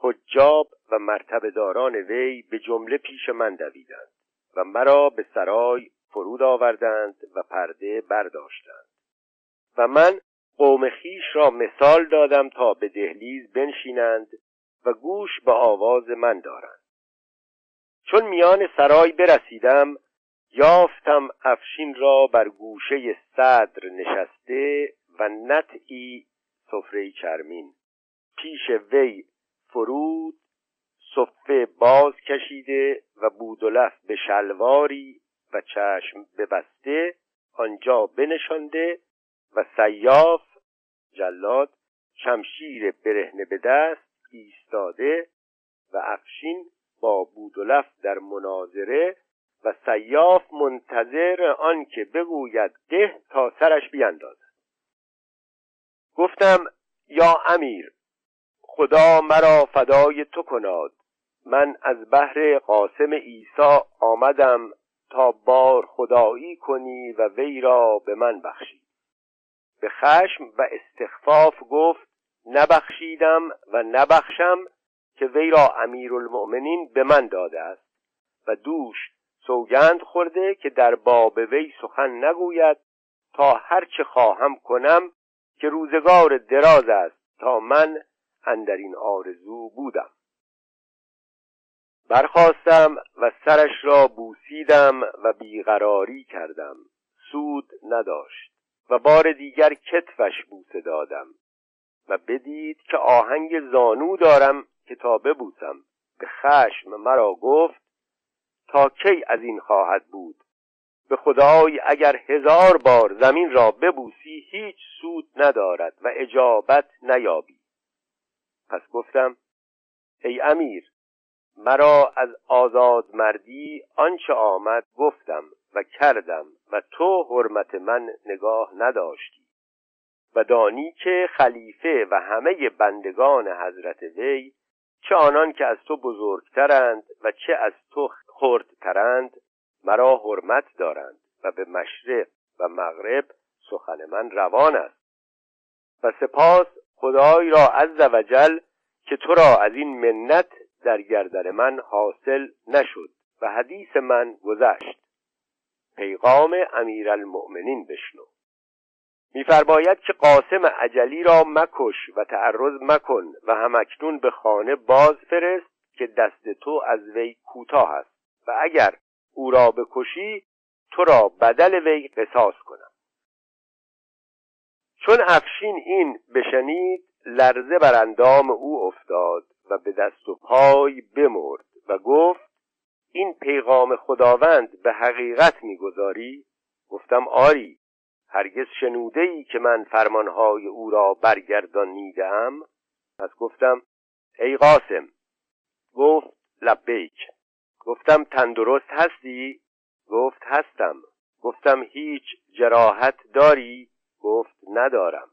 حجاب و مرتبه داران وی به جمله پیش من دویدند و مرا به سرای فرود آوردند و پرده برداشتند. و من قوم خیش را مثال دادم تا به دهلیز بنشینند و گوش به آواز من دارند. چون میان سرای برسیدم یافتم افشین را بر گوشه صدر نشسته و نطعی سفره چرمین. پیش وی فرود صفه باز کشیده و بودلف به شلواری و چشم ببسته آنجا بنشانده و سیاف جلاد شمشیر برهنه به دست ایستاده و افشین با بودلف در مناظره و سیاف منتظر آنکه بگوید ده تا سرش بیاندازد گفتم یا امیر خدا مرا فدای تو کناد. من از بحر قاسم عیسی آمدم تا بار خدایی کنی و وی را به من بخشی. به خشم و استخفاف گفت نبخشیدم و نبخشم که وی را امیرالمؤمنین به من داده است. و دوش سوگند خورده که در باب وی سخن نگوید تا هرچه خواهم کنم که روزگار دراز است تا من اندر این آرزو بودم. برخواستم و سرش را بوسیدم و بیقراری کردم. سود نداشت و بار دیگر کتفش بوسه دادم و بدید که آهنگ زانو دارم که تا ببوسم. به خشم مرا گفت تا کی از این خواهد بود؟ به خدای اگر هزار بار زمین را ببوسی هیچ سود ندارد و اجابت نیابی. پس گفتم ای امیر مرا از آزاد مردی آنچه آمد گفتم و کردم و تو حرمت من نگاه نداشتی. و دانی که خلیفه و همه بندگان حضرت وی چه آنان که از تو بزرگترند و چه از تو خردترند مرا حرمت دارند و به مشرق و مغرب سخن من روان است. و سپاس خدای را عز وجل که تو را از این منت در گردن من حاصل نشد و حدیث من گذشت. پیغام امیرالمؤمنین بشنو. میفرماید که قاسم عجلی را مکش و تعرض مکن و همکنون به خانه باز فرست که دست تو از وی کوتاه است و اگر او را بکشی تو را بدل وی قصاص کنم. چون افشین این بشنید لرزه بر اندام او افتاد و به دست و پای بمرد و گفت این پیغام خداوند به حقیقت می‌گذاری؟ گفتم آری هرگز شنوده ای که من فرمانهای او را برگردانیدم پس گفتم ای قاسم گفت لبیک. گفتم تندرست هستی؟ گفت هستم. گفتم هیچ جراحت داری؟ گفت ندارم.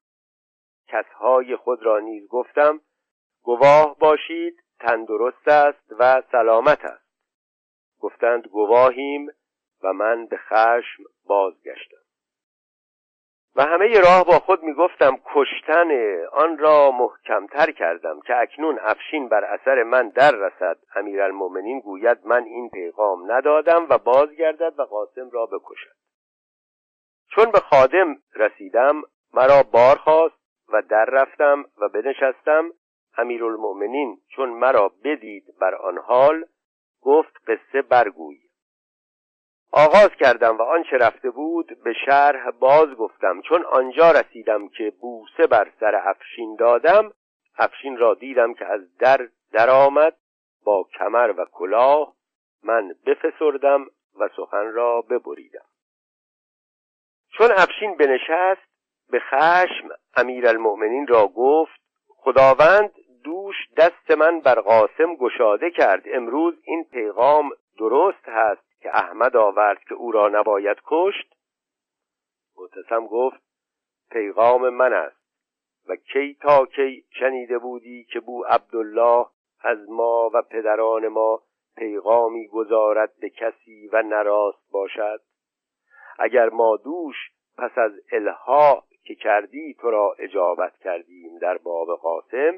کسهای خود را نیز گفتم گواه باشید تندرست است و سلامت است. گفتند گواهیم و من به خشم بازگشتم. و همه راه با خود می‌گفتم کشتن آن را محکمتر کردم که اکنون افشین بر اثر من در رسد امیرالمؤمنین گوید من این پیغام ندادم و بازگردد و قاسم را بکشد. چون به خادم رسیدم مرا بار خواست و در رفتم و بنشستم امیرالمؤمنین چون مرا بدید بر آن حال گفت قصه برگوی. آغاز کردم و آنچه رفته بود به شرح باز گفتم. چون آنجا رسیدم که بوسه بر سر افشین دادم افشین را دیدم که از در درآمد با کمر و کلاه من بفسردم و سخن را ببریدم. چون افشین بنشست به خشم امیرالمؤمنین را گفت خداوند دوش دست من بر قاسم گشاده کرد. امروز این پیغام درست هست که احمد آورد که او را نباید کشت؟ معتصم گفت پیغام من است. و کی تا کی شنیده بودی که بو عبدالله از ما و پدران ما پیغامی گذارد به کسی و نراست باشد؟ اگر ما دوش پس از الها که کردی تو را اجابت کردیم در باب قاسم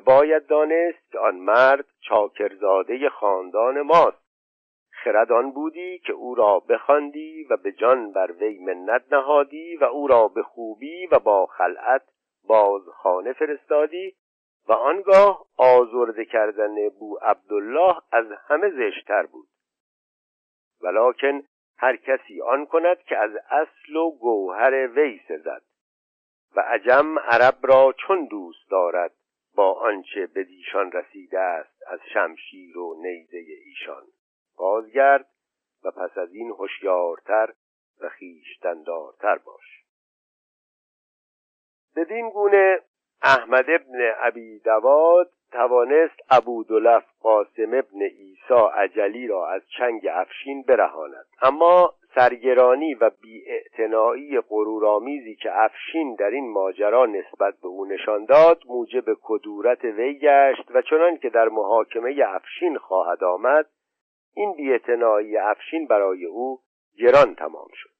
باید دانست که آن مرد چاکرزاده خاندان ماست. خرد آن بودی که او را بخواندی و به جان بر وی منت نهادی و او را به خوبی و با خلعت باز خانه فرستادی و آنگاه آزرده کردن بو عبدالله از همه زشتر بود. ولکن هر کسی آن کند که از اصل و گوهر وی سزد و عجم عرب را چون دوست دارد. با آنچه به دیشان رسیده است از شمشیر و نیزه ایشان. بازگرد و پس از این هوشیارتر و خیشتندارتر باش. بدین گونه احمد ابن ابی دواد توانست ابودلف قاسم ابن ایسا عجلی را از چنگ افشین برهاند. اما سرگرانی و بیاعتنایی غرورآمیزی که افشین در این ماجرا نسبت به او نشان داد موجب کدورت وی گشت و چنان که در محاکمه افشین خواهد آمد این بیاعتنایی افشین برای او گران تمام شد.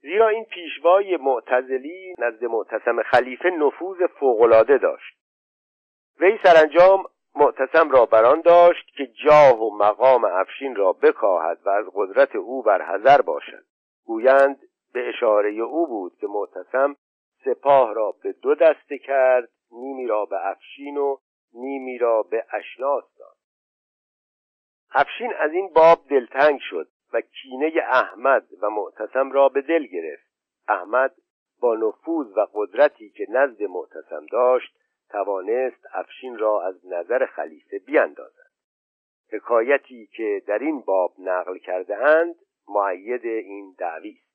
زیرا این پیشوای معتزلی نزد معتصم خلیفه نفوذ فوقالعاده داشت. وی سرانجام معتصم را بران داشت که جاه و مقام افشین را بکاهد و از قدرت او بر حذر باشد. گویند به اشاره او بود که معتصم سپاه را به دو دسته کرد نیمی را به افشین و نیمی را به اشناس داد. افشین از این باب دلتنگ شد و کینه احمد و معتصم را به دل گرفت. احمد با نفوذ و قدرتی که نزد معتصم داشت توانست افشین را از نظر خلیفه بیاندازد. حکایتی که در این باب نقل کرده اند معید این دعوی است.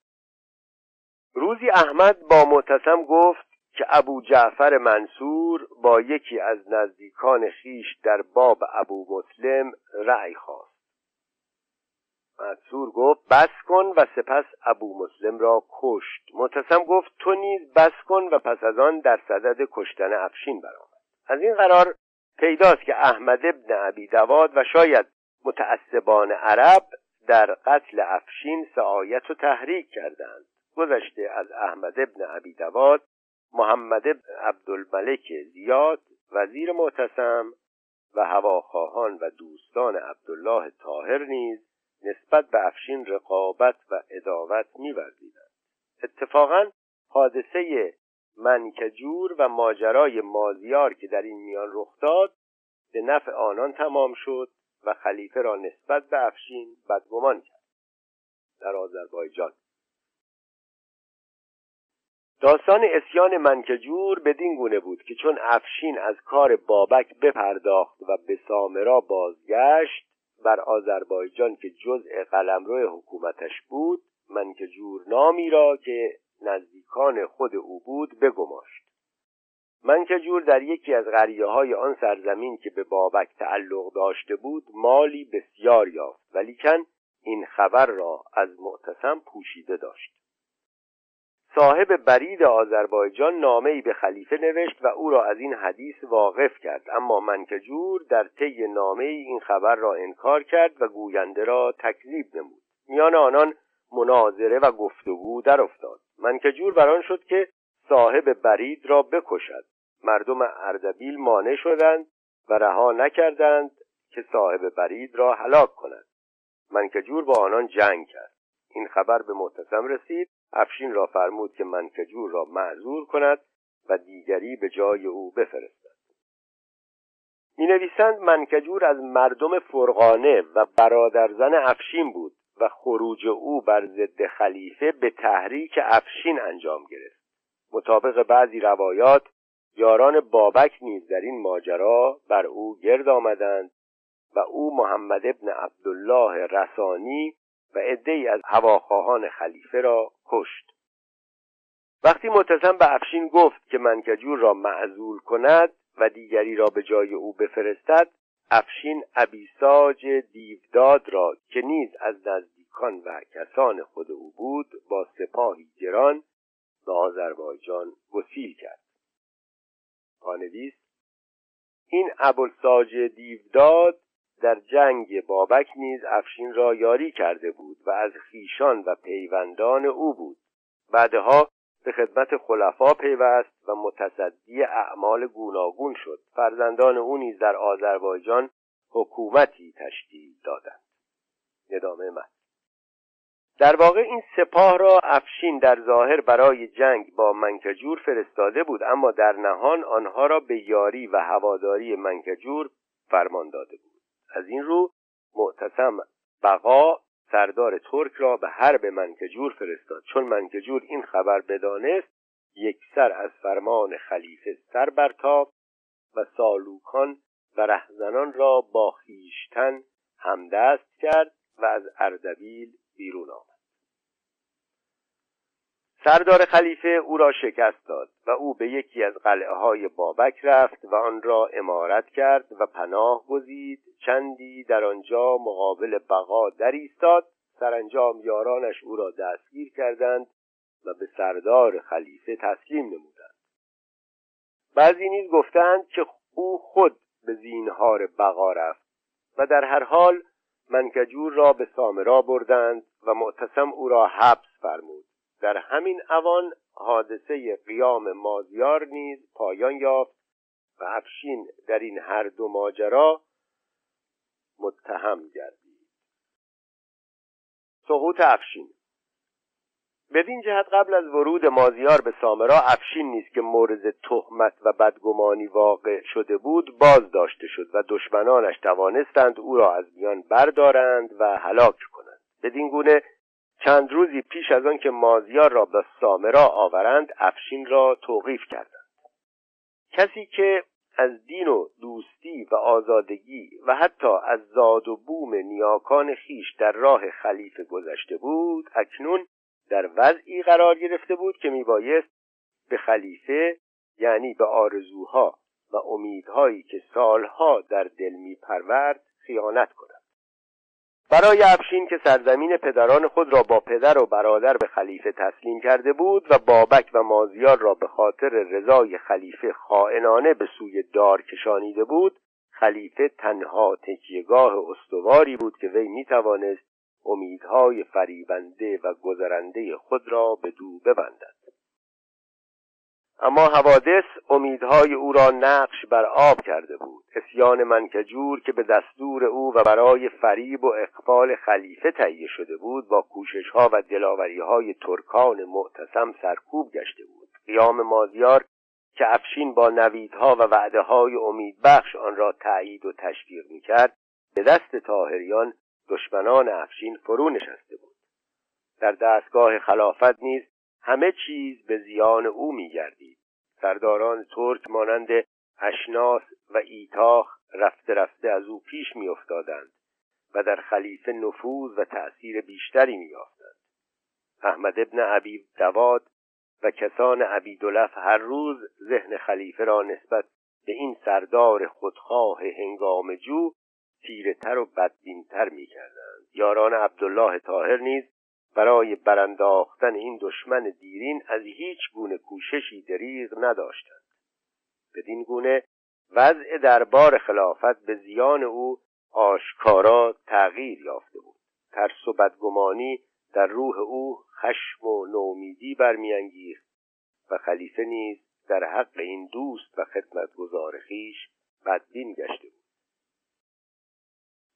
روزی احمد با معتصم گفت که ابو جعفر منصور با یکی از نزدیکان خیش در باب ابو مسلم رأی خواست. منصور گفت بس کن و سپس ابو مسلم را کشت. متصم گفت تو نیز بس کن و پس از آن در صدد کشتن افشین برآمد. از این قرار پیداست که احمد ابن عبی دواد و شاید متعصبان عرب در قتل افشین سعایت و تحریک کردند. گذشته از احمد ابن عبی دواد محمد ابن عبدالملک زیاد وزیر معتصم و هواخواهان و دوستان عبدالله طاهر نیز نسبت به افشین رقابت و اداوت می‌ورزیدند. اتفاقا حادثه منکجور و ماجرای مازیار که در این میان رخ داد به نفع آنان تمام شد و خلیفه را نسبت به افشین بدگمان کرد. در آذربایجان. داستان اسیان منکجور بدین گونه بود که چون افشین از کار بابک بپرداخت و به سامرا بازگشت بر آذربایجان که جزء قلمرو حکومتش بود منکجور نامی را که نزدیکان خود او بود بگماشت. منکجور در یکی از غریه های آن سرزمین که به بابک تعلق داشته بود مالی بسیار یافت ولیکن این خبر را از معتصم پوشیده داشت. صاحب برید آذربایجان نامهای به خلیفه نوشت و او را از این حدیث واقف کرد. اما منکجور در طی نامه این خبر را انکار کرد و گوینده را تکذیب نمود. میان آنان مناظره و گفتگو در افتاد منکجور بران شد که صاحب برید را بکشد. مردم اردبیل مانع شدند و رها نکردند که صاحب برید را هلاک کند منکجور با آنان جنگ کرد. این خبر به معتصم رسید افشین را فرمود که منکجور را معذور کند و دیگری به جای او بفرستد. می نویسند منکجور از مردم فرقانه و برادرزن افشین بود و خروج او بر ضد خلیفه به تحریک افشین انجام گرفت. مطابق بعضی روایات یاران بابک نیز در این ماجرا بر او گرد آمدند و او محمد ابن عبدالله رسانی و عدهای از هواخواهان خلیفه را کشت. وقتی متسم به افشین گفت که منکجور را معزول کند و دیگری را به جای او بفرستد افشین ابیساج دیوداد را که نیز از نزدیکان و کسان خود او بود با سپاهی گران به آذربایجان گسیل کرد. پانویس این ابوالساج دیوداد در جنگ بابک نیز افشین را یاری کرده بود و از خیشان و پیوندان او بود. بعدها به خدمت خلفا پیوست و متصدی اعمال گوناگون شد. فرزندان او نیز در آذربایجان حکومتی تشکیل دادند. ادامه من در واقع این سپاه را افشین در ظاهر برای جنگ با منکجور فرستاده بود اما در نهان آنها را به یاری و هواداری منکجور فرمان داده بود. از این رو معتصم بقا سردار ترک را به حرب منکجور فرستاد. چون منکجور این خبر بدانست یک سر از فرمان خلیفه سر برتاب و سالوکان و رهزنان را با خیشتن همدست کرد و از اردبیل بیرون آمد. سردار خلیفه او را شکست داد و او به یکی از قلعه های بابک رفت و آن را امارت کرد و پناه گزید. چندی در آنجا مقابل بقا در ایستاد سرانجام یارانش او را دستگیر کردند و به سردار خلیفه تسلیم نمودند. بعضی نیز گفتند که او خود به زینهار بقا رفت و در هر حال منکجور را به سامرا بردند و معتصم او را حبس فرمود. در همین اوان حادثه قیام مازیار نیز پایان یافت و افشین در این هر دو ماجرا متهم گردید. سقوط افشین. بدین جهت قبل از ورود مازیار به سامرا افشین نیست که مورد تهمت و بدگمانی واقع شده بود باز داشته شد و دشمنانش توانستند او را از میان بردارند و هلاک کنند. بدین گونه چند روزی پیش از آن که مازیار را به سامرا آورند افشین را توقیف کردند. کسی که از دین و دوستی و آزادگی و حتی از زاد و بوم نیاکان خیش در راه خلیفه گذشته بود اکنون در وضعی قرار گرفته بود که میبایست به خلیفه یعنی به آرزوها و امیدهایی که سالها در دل میپرورد خیانت کند. برای افشین که سرزمین پدران خود را با پدر و برادر به خلیفه تسلیم کرده بود و بابک و مازیار را به خاطر رضای خلیفه خائنانه به سوی دار کشانیده بود خلیفه تنها تکیهگاه استواری بود که وی می‌توانست امیدهای فریبنده و گذرنده خود را به دو ببندد. اما حوادث امیدهای او را نقش بر آب کرده بود. اسیان منکجور که به دستور او و برای فریب و اقبال خلیفه تهیه شده بود با کوششها و دلاوریهای ترکان معتصم سرکوب گشته بود. قیام مازیار که افشین با نویدها و وعده های امیدبخش آن را تایید و تشویق می‌کرد به دست تاهریان دشمنان افشین فرو نشسته بود. در دستگاه خلافت نیز همه چیز به زیان او میگردید. سرداران ترک مانند اشناس و ایتاخ رفته رفته از او پیش میافتادند و در خلیفه نفوذ و تأثیر بیشتری میافتند احمد ابن عبی دواد و کسان عبیدالف هر روز ذهن خلیفه را نسبت به این سردار خودخواه هنگام جو تیره تر و بدبینتر می‌کردند. یاران عبدالله تاهر نیز برای برانداختن این دشمن دیرین از هیچ گونه کوششی دریغ نداشتند. بدین گونه وضع دربار خلافت به زیان او آشکارا تغییر یافته بود. ترس و بدگمانی در روح او خشم و نومیدی برمیانگیخت و خلیفه نیز در حق این دوست و خدمتگزار خیش بدبین گشته بود.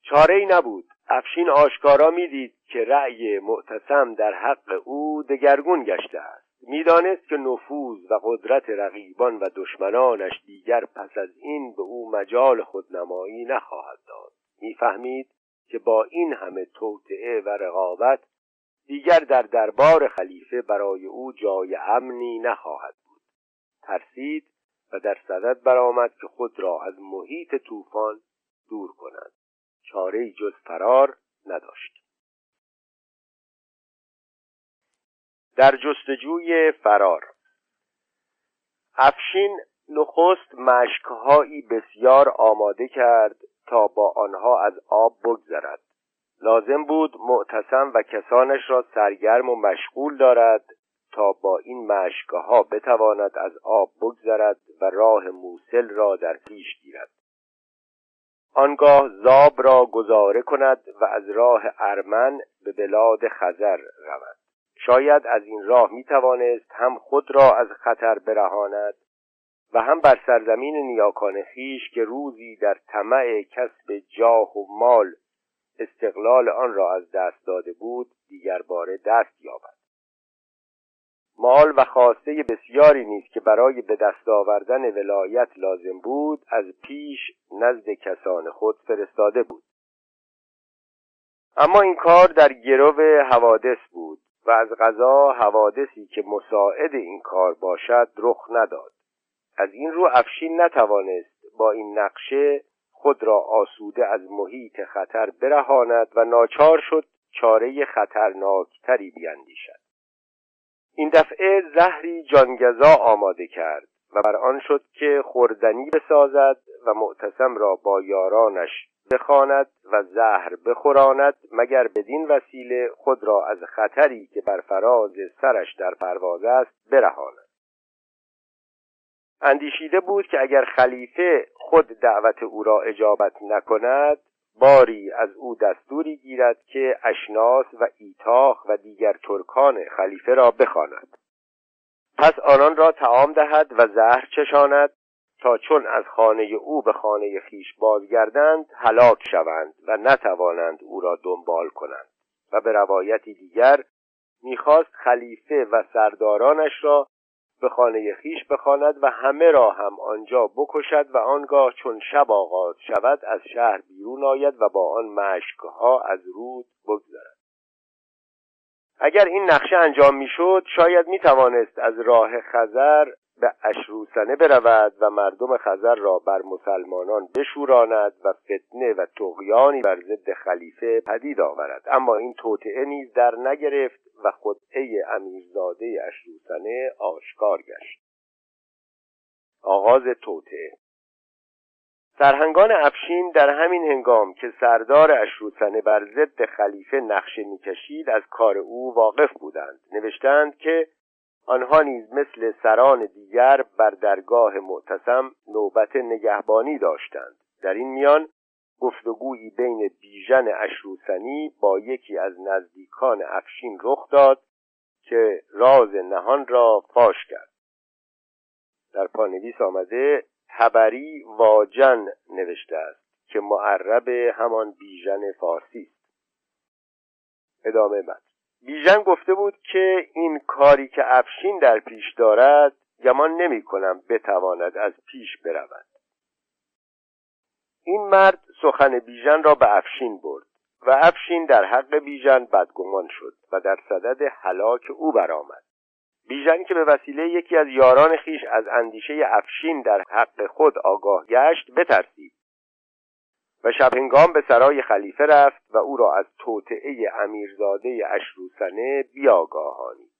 چاره ای نبود. افشین آشکارا می‌دید که رأی معتصم در حق او دگرگون گشته است. می‌دانست که نفوذ و قدرت رقیبان و دشمنانش دیگر پس از این به او مجال خودنمایی نخواهد داد. می‌فهمید که با این همه توطعه و رقابت دیگر در دربار خلیفه برای او جای امنی نخواهد بود. ترسید و در صدد برآمد که خود را از محیط طوفان دور کند. چاره جز فرار نداشت. در جستجوی فرار افشین نخست مشکهایی بسیار آماده کرد تا با آنها از آب بگذرد. لازم بود معتصم و کسانش را سرگرم و مشغول دارد تا با این مشکه ها بتواند از آب بگذرد و راه موسل را در پیش گیرد. آنگاه زاب را گذاره کند و از راه ارمن به بلاد خزر رود. شاید از این راه می توانست هم خود را از خطر برهاند و هم بر سرزمین نیاکان خیش که روزی در طمع کسب جاه و مال استقلال آن را از دست داده بود دیگر باره دست یابد. مال و خواسته بسیاری نیست که برای به دست آوردن ولایت لازم بود از پیش نزد کسان خود فرستاده بود. اما این کار در گرو حوادث بود و از غذا حوادثی که مساعد این کار باشد رخ نداد. از این رو افشین نتوانست با این نقشه خود را آسوده از محیط خطر برهاند و ناچار شد چاره خطرناکتری بیندیشد این دفعه زهری جانگزا آماده کرد و بر آن شد که خوردنی بسازد و معتصم را با یارانش بخواند و زهر بخوراند مگر بدین وسیله خود را از خطری که بر فراز سرش در پرواز است برهاند. اندیشیده بود که اگر خلیفه خود دعوت او را اجابت نکند باری از او دستوری گیرد که اشناس و ایتاخ و دیگر ترکان خلیفه را بخواند. پس آنان را تعام دهد و زهر چشاند تا چون از خانه او به خانه خیش بازگردند هلاک شوند و نتوانند او را دنبال کنند. و به روایتی دیگر می‌خواست خلیفه و سردارانش را به خانه خیش بخواند و همه را هم آنجا بکشد و آنگاه چون شب آغاز شود از شهر بیرون آید و با آن مشکها از رود بگذرد. اگر این نقشه انجام می‌شد شاید می توانست از راه خزر به اشروسنه برود و مردم خزر را بر مسلمانان بشوراند و فتنه و تقیانی بر ضد خلیفه پدید آورد. اما این توطعه نیز در نگرفت و خدعه امیرزاده اشروسنه آشکار گشت. آغاز توطعه سرهنگان افشین در همین هنگام که سردار اشروسنه بر ضد خلیفه نقشه می‌کشید از کار او واقف بودند. نوشتند که آنها نیز مثل سران دیگر بر درگاه معتصم نوبت نگهبانی داشتند. در این میان گفتگویی بین بیژن اشروسنی با یکی از نزدیکان افشین رخ داد که راز نهان را فاش کرد. در پانویس آمده تبری واجن نوشته است که معرب همان بیژن فارسی است. ادامه بعد بیژن گفته بود که این کاری که افشین در پیش دارد گمان نمی کنم بتواند از پیش برود این مرد سخن بیژن را به افشین برد و افشین در حق بیژن بدگمان شد و در صدد هلاک او برآمد. بیژن که به وسیله یکی از یاران خیش از اندیشه افشین در حق خود آگاه گشت بترسید و شبهنگام به سرای خلیفه رفت و او را از توطعه امیرزاده اشروسنه بیاگاهانید.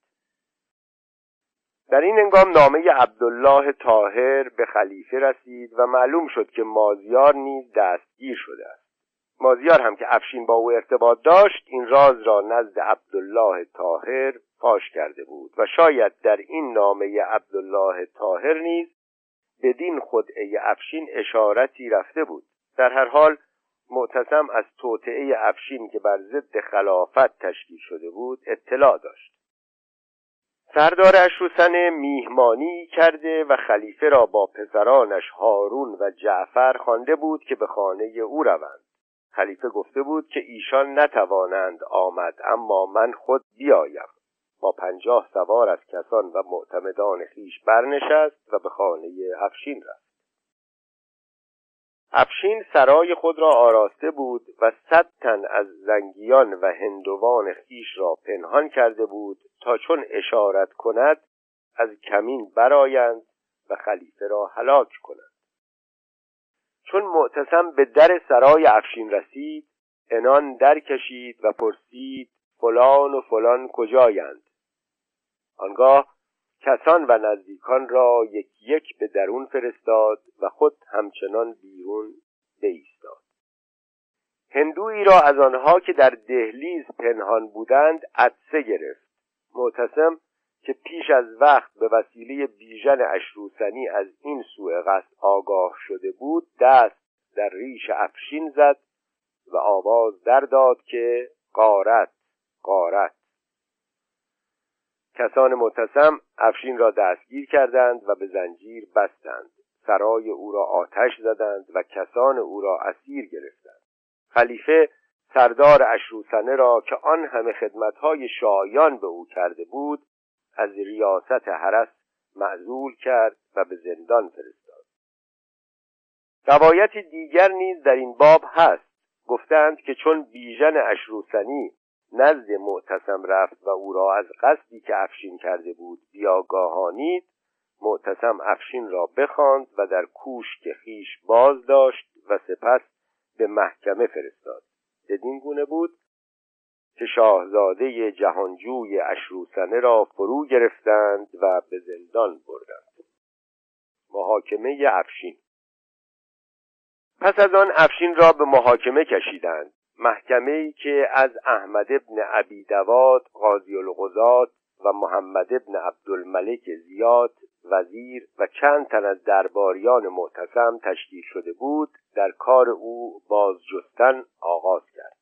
در این انگام نامه عبدالله طاهر به خلیفه رسید و معلوم شد که مازیار نیز دستگیر شده است. مازیار هم که افشین با او ارتباط داشت این راز را نزد عبدالله طاهر فاش کرده بود و شاید در این نامه عبدالله طاهر نیز بدین خدعه افشین اشارتی رفته بود. در هر حال معتصم از توطعه افشین که بر ضد خلافت تشکیل شده بود اطلاع داشت. سردار اشروسن میهمانی کرده و خلیفه را با پسرانش هارون و جعفر خوانده بود که به خانه او روند. خلیفه گفته بود که ایشان نتوانند آمد اما من خود بیایم. با پنجاه سوار از کسان و معتمدان خیش برنشست و به خانه افشین رفت. افشین سرای خود را آراسته بود و صد تن از زنگیان و هندوان خیش را پنهان کرده بود تا چون اشارت کند از کمین برایند و خلیفه را هلاک کنند. چون معتصم به در سرای افشین رسید انان در کشید و پرسید فلان و فلان کجایند؟ آنگاه کسان و نزدیکان را یک یک به درون فرستاد و خود همچنان بیرون بایستاد. هندویی را از آنها که در دهلیز پنهان بودند عدسه گرفت. معتصم که پیش از وقت به وسیله بیژن اشروسنی از این سوء قصد آگاه شده بود دست در ریش افشین زد و آواز در داد که قارت قارت کسان متسم افشین را دستگیر کردند و به زنجیر بستند. سرای او را آتش زدند و کسان او را اسیر گرفتند. خلیفه سردار اشروسنه را که آن همه خدمتهای شایان به او کرده بود از ریاست حرس معزول کرد و به زندان فرستاد. روایتی دیگر نیز در این باب هست. گفتند که چون بیژن اشروسنی نزد معتصم رفت و او را از قصدی که افشین کرده بود بیاگاهانید معتصم افشین را بخواند و در کوشک خیش باز داشت و سپس به محکمه فرستاد. بدین گونه بود که شاهزاده جهانجوی اشروسنه را فرو گرفتند و به زندان بردند. محاکمه افشین. پس از آن افشین را به محاکمه کشیدند. محکمه ای که از احمد ابن عبی دواد قاضی القضات و محمد ابن عبدالملک زیاد وزیر و چند تن از درباریان معتصم تشکیل شده بود در کار او بازجستن آغاز کرد.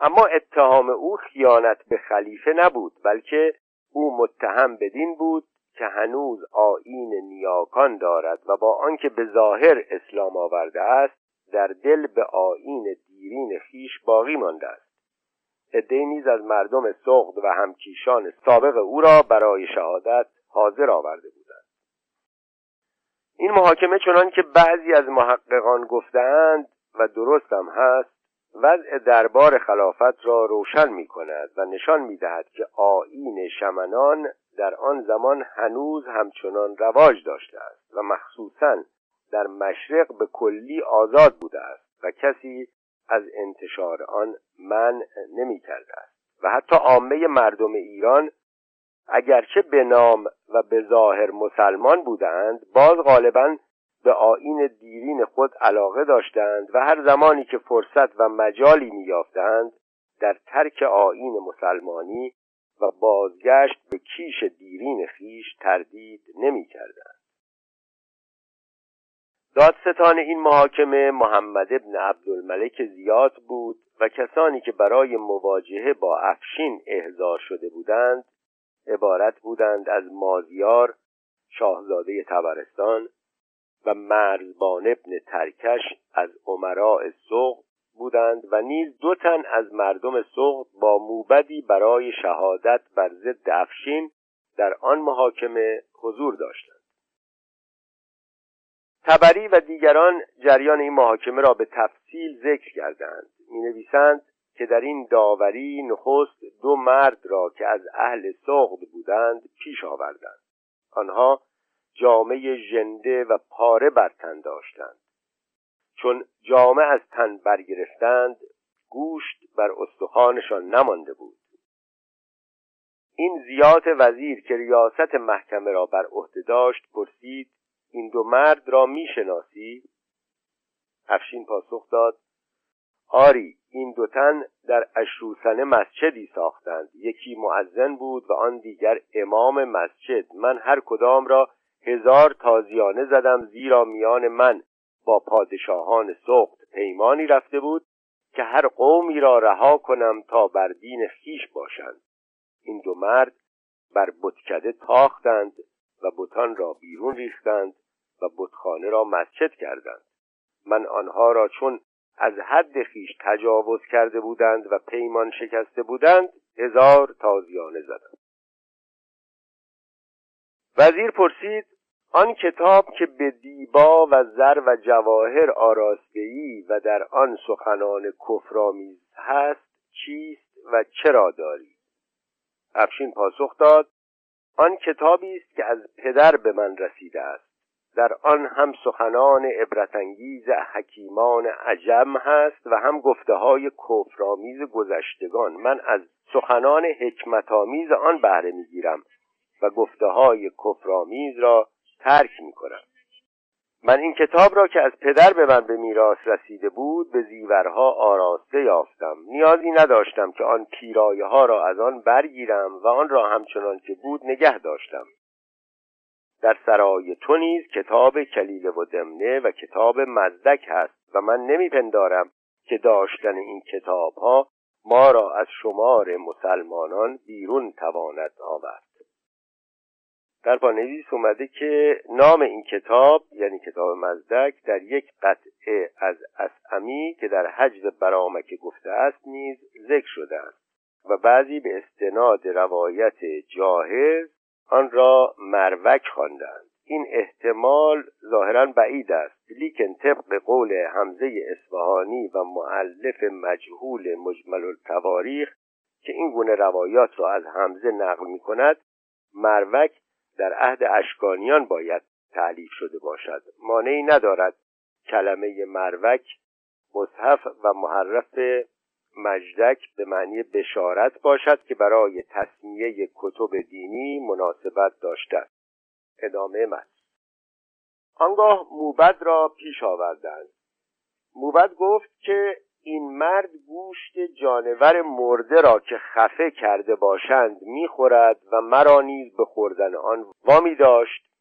اما اتهام او خیانت به خلیفه نبود بلکه او متهم بدین بود که هنوز آیین نیاکان دارد و با آنکه به ظاهر اسلام آورده است در دل به آیین دیرین خیش باقی مانده است. عدهای نیز از مردم سغد و همکیشان سابق او را برای شهادت حاضر آورده بودند. این محاکمه چنان که بعضی از محققان گفتند و درست هم هست وضع دربار خلافت را روشن می کند و نشان می دهد که آیین شمنان در آن زمان هنوز همچنان رواج داشته است و مخصوصا در مشرق به کلی آزاد بوده است و کسی از انتشار آن من نمی کرده است. و حتی عامه مردم ایران اگرچه به نام و به ظاهر مسلمان بودند باز غالبا به آین دیرین خود علاقه داشتند و هر زمانی که فرصت و مجالی میافتند در ترک آین مسلمانی و بازگشت به کیش دیرین خیش تردید نمی‌کردند. دادستان این محاکمه محمد ابن عبدالملک زیاد بود و کسانی که برای مواجهه با افشین احضار شده بودند عبارت بودند از مازیار شاهزاده تبرستان و مرزبان ابن ترکش از عمراء سغد بودند و نیز دو تن از مردم سغد با موبدی برای شهادت بر ضد افشین در آن محاکمه حضور داشتند. تبری و دیگران جریان این محاکمه را به تفصیل ذکر کردند. می نویسند که در این داوری نخست دو مرد را که از اهل سغد بودند پیش آوردند. آنها جامعه ژنده و پاره بر تن داشتند. چون جامعه از تن برگرفتند گوشت بر استخوانشان نمانده بود. این زیات وزیر که ریاست محکمه را بر عهده داشت پرسید این دو مرد را می‌شناسی؟ افشین پاسخ داد آری این دو تن در اشروسنه مسجدی ساختند. یکی معزن بود و آن دیگر امام مسجد. من هر کدام را هزار تازیانه زدم زیرا میان من با پادشاهان سخت پیمانی رفته بود که هر قومی را رها کنم تا بر دین خیش باشند. این دو مرد بر بتکده تاختند و بتان را بیرون ریختند و بتخانه را مسجد کردند. من آنها را چون از حد خیش تجاوز کرده بودند و پیمان شکسته بودند هزار تازیانه زدند وزیر پرسید آن کتاب که به دیبا و زر و جواهر آراسته‌ای و در آن سخنان کفرآمیز هست چیست و چرا داری؟ افشین پاسخ داد آن کتابی است که از پدر به من رسیده است. در آن هم سخنان عبرتانگیز حکیمان عجم هست و هم گفته های کفرآمیز گذشتگان. من از سخنان حکمتآمیز آن بهره می‌گیرم و گفته های کفرآمیز را ترک می‌کنم. من این کتاب را که از پدر به من به میراث رسیده بود به زیورها آراسته یافتم. نیازی نداشتم که آن پیرایه ها را از آن برگیرم و آن را همچنان که بود نگه داشتم. در سرای تو نیز کتاب کلیله و دمنه و کتاب مزدک هست و من نمیپندارم که داشتن این کتاب ها ما را از شمار مسلمانان بیرون تواند آورد. در پانویس اومده که نام این کتاب یعنی کتاب مزدک در یک قطعه از اسعمی که در حجز برامک گفته است نیز ذکر شده است و بعضی به استناد روایت جاهز آن را مروک خواندند. این احتمال ظاهرا بعید است. لیکن طبق قول حمزه اصفهانی و معلف مجهول مجمل التواریخ که این گونه روایات را از حمزه نقل می کند مروک در عهد اشکانیان باید تعلیف شده باشد. مانعی ندارد کلمه مروک مصحف و محرف مجدک به معنی بشارت باشد که برای تصمیه کتب دینی مناسبت داشته ادامه من آنگاه موبد را پیش آوردند. موبد گفت که این مرد گوشت جانور مرده را که خفه کرده باشند می‌خورد و مرا نیز به خوردن آن وامی داشت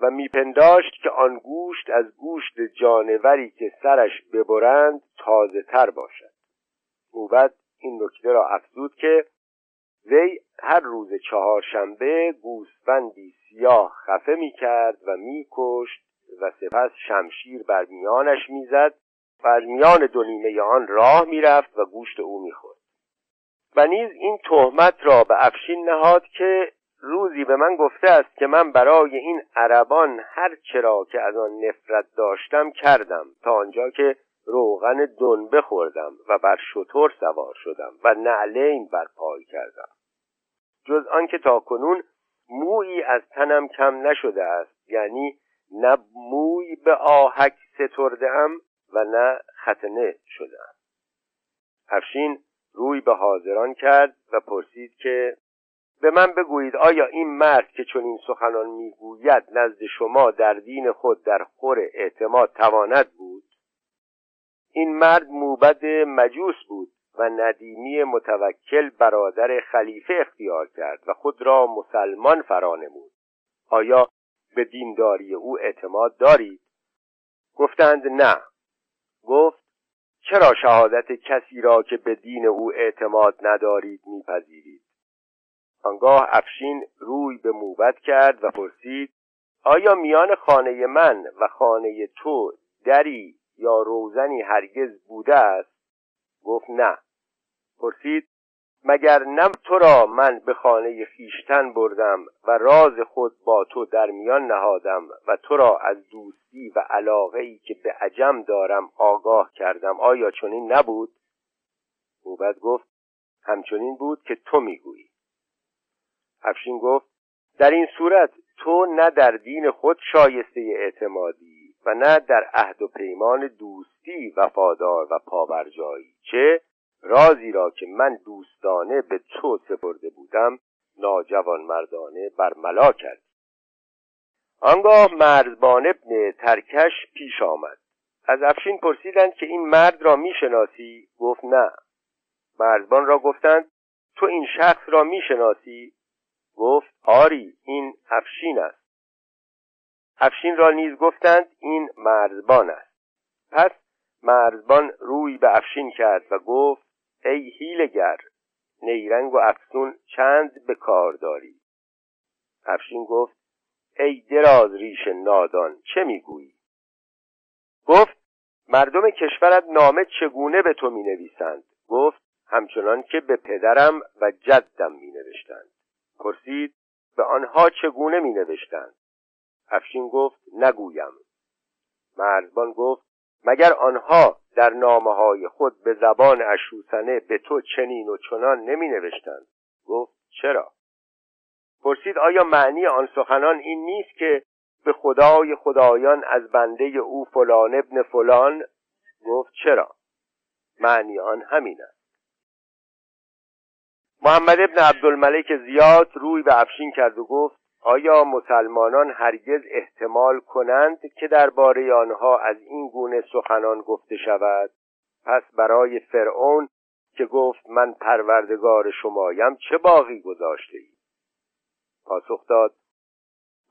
و میپنداشت که آن گوشت از گوشت جانوری که سرش ببرند تازه تر باشد. موبد این نکته را افزود که وی هر روز چهارشنبه گوسفندی سیاه خفه می‌کرد و میکشت و سپس شمشیر بر میانش می‌زد و از میان دو نیمه آن راه می‌رفت و گوشت او می‌خورد. و نیز این تهمت را به افشین نهاد که روزی به من گفته است که من برای این عربان هر چرا که از آن نفرت داشتم کردم تا آنجا که روغن دنبه خوردم و بر شطور سوار شدم و نعلین بر پای کردم. جز آنکه تا کنون مویی از تنم کم نشده است یعنی نه موی به آهک سترده ام و نه ختنه شدم افشین روی به حاضران کرد و پرسید که به من بگویید آیا این مرد که چون این سخنان می‌گوید نزد شما در دین خود در خور اعتماد تواند بود؟ این مرد موبد مجوس بود و ندیمی متوکل برادر خلیفه اختیار کرد و خود را مسلمان فرانمود. آیا به دینداری او اعتماد دارید؟ گفتند نه. گفت چرا شهادت کسی را که به دین او اعتماد ندارید میپذیرید؟ آنگاه افشین روی به موبت کرد و پرسید آیا میان خانه من و خانه تو دری؟ یا روزنی هرگز بوده است؟ گفت نه. پرسید مگر نم تو را من به خانه خیشتن بردم و راز خود با تو در میان نهادم و تو را از دوستی و علاقه ای که به عجم دارم آگاه کردم؟ آیا چنین نبود؟ موبد گفت همچنین بود که تو می‌گویی. افشین گفت در این صورت تو نه در دین خود شایسته اعتمادی. و نه در عهد و پیمان دوستی وفادار و پاورجایی چه رازی را که من دوستانه به تو سپرده بودم ناجوان مردانه برملا کرد. آنگاه مرزبان ابن ترکش پیش آمد. از افشین پرسیدند که این مرد را می‌شناسی؟ گفت نه. مرزبان را گفتند تو این شخص را می‌شناسی؟ گفت آری این افشین است. افشین را نیز گفتند این مرزبان است. پس مرزبان روی به افشین کرد و گفت ای هیلگر نیرنگ و افسون چند به کار داری؟ افشین گفت ای دراز ریش نادان چه می‌گویی؟ گفت مردم کشورت نامه چگونه به تو می نویسند گفت همچنان که به پدرم و جدم می نوشتند پرسید به آنها چگونه می نوشتند افشین گفت نگویم. مرزبان گفت مگر آنها در نامه های خود به زبان اشوسنه به تو چنین و چنان نمی نوشتند گفت چرا؟ پرسید آیا معنی آن سخنان این نیست که به خدای خدایان از بنده او فلان ابن فلان؟ گفت چرا؟ معنی آن همین است. محمد ابن عبدالملک زیاد روی به افشین کرد و گفت آیا مسلمانان هرگز احتمال کنند که درباره آنها از این گونه سخنان گفته شود؟ پس برای فرعون که گفت من پروردگار شمایم چه باقی گذاشته ای؟ پاسخ داد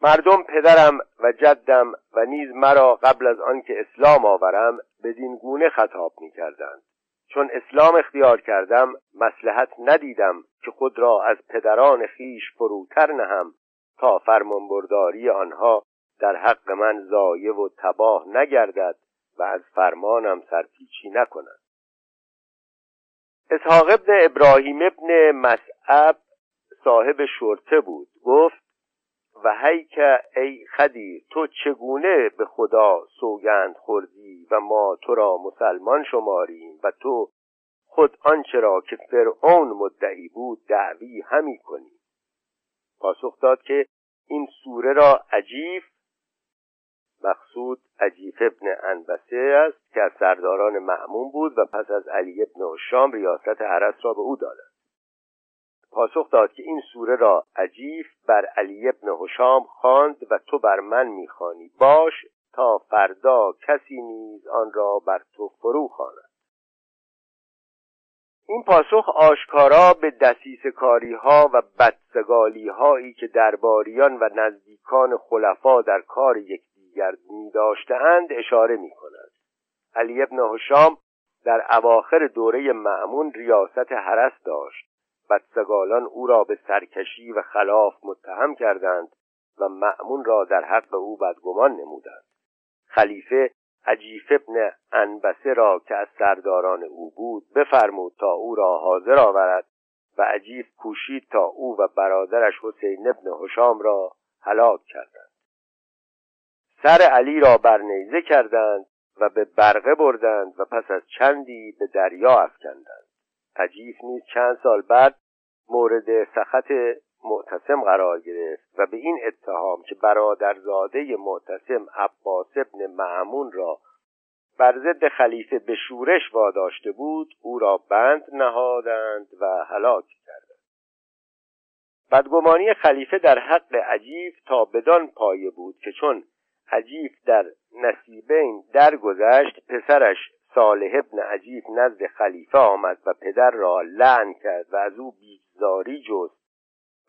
مردم پدرم و جدم و نیز مرا قبل از آنکه اسلام آورم بدین گونه خطاب می کردند. چون اسلام اختیار کردم مسلحت ندیدم که خود را از پدران خیش فروتر نهم. تا فرمانبرداری آنها در حق من ضایع و تباه نگردد و از فرمانم سرپیچی نکنند اسحاق ابن ابراهیم ابن مسعب صاحب شرطه بود. گفت و که ای خدی تو چگونه به خدا سوگند خوردی و ما تو را مسلمان شماریم و تو خود آنچه را که فرعون مدعی بود دعوی همی کنی؟ پاسخ داد که این سوره را عجیف مقصود عجیف ابن انبسه است که از سرداران معمون بود و پس از علی ابن شام ریاست عرس را به او دادند. پاسخ داد که این سوره را عجیف بر علی ابن حشام خواند و تو بر من می‌خوانی باش تا فردا کسی نیز آن را بر تو فرو خواند. این پاسخ آشکارا به دسیس کاری ها و بدسگالی هایی که درباریان و نزدیکان خلفا در کار یکدیگر می داشتهاند اشاره می کند علی ابن حشام در اواخر دوره معمون ریاست حرس داشت. بدسگالان او را به سرکشی و خلاف متهم کردند و معمون را در حق او بدگمان نمودند. خلیفه عجیف ابن انبسه را که از سرداران او بود بفرمود تا او را حاضر آورد و عجیف کوشید تا او و برادرش حسین ابن حشام را هلاک کردند. سر علی را برنیزه کردند و به برقه بردند و پس از چندی به دریا افکندند. عجیف نیز چند سال بعد مورد سخت معتصم قرار گرفت و به این اتهام که برادرزاده معتصم عباس ابن معمون را بر ضد خلیفه به شورش واداشته بود او را بند نهادند و هلاک کردند. بدگمانی خلیفه در حق عجیب تا بدان پایه بود که چون عجیب در نصیبین درگذشت پسرش صالح ابن عجیب نزد خلیفه آمد و پدر را لعن کرد و از او بیزاری جست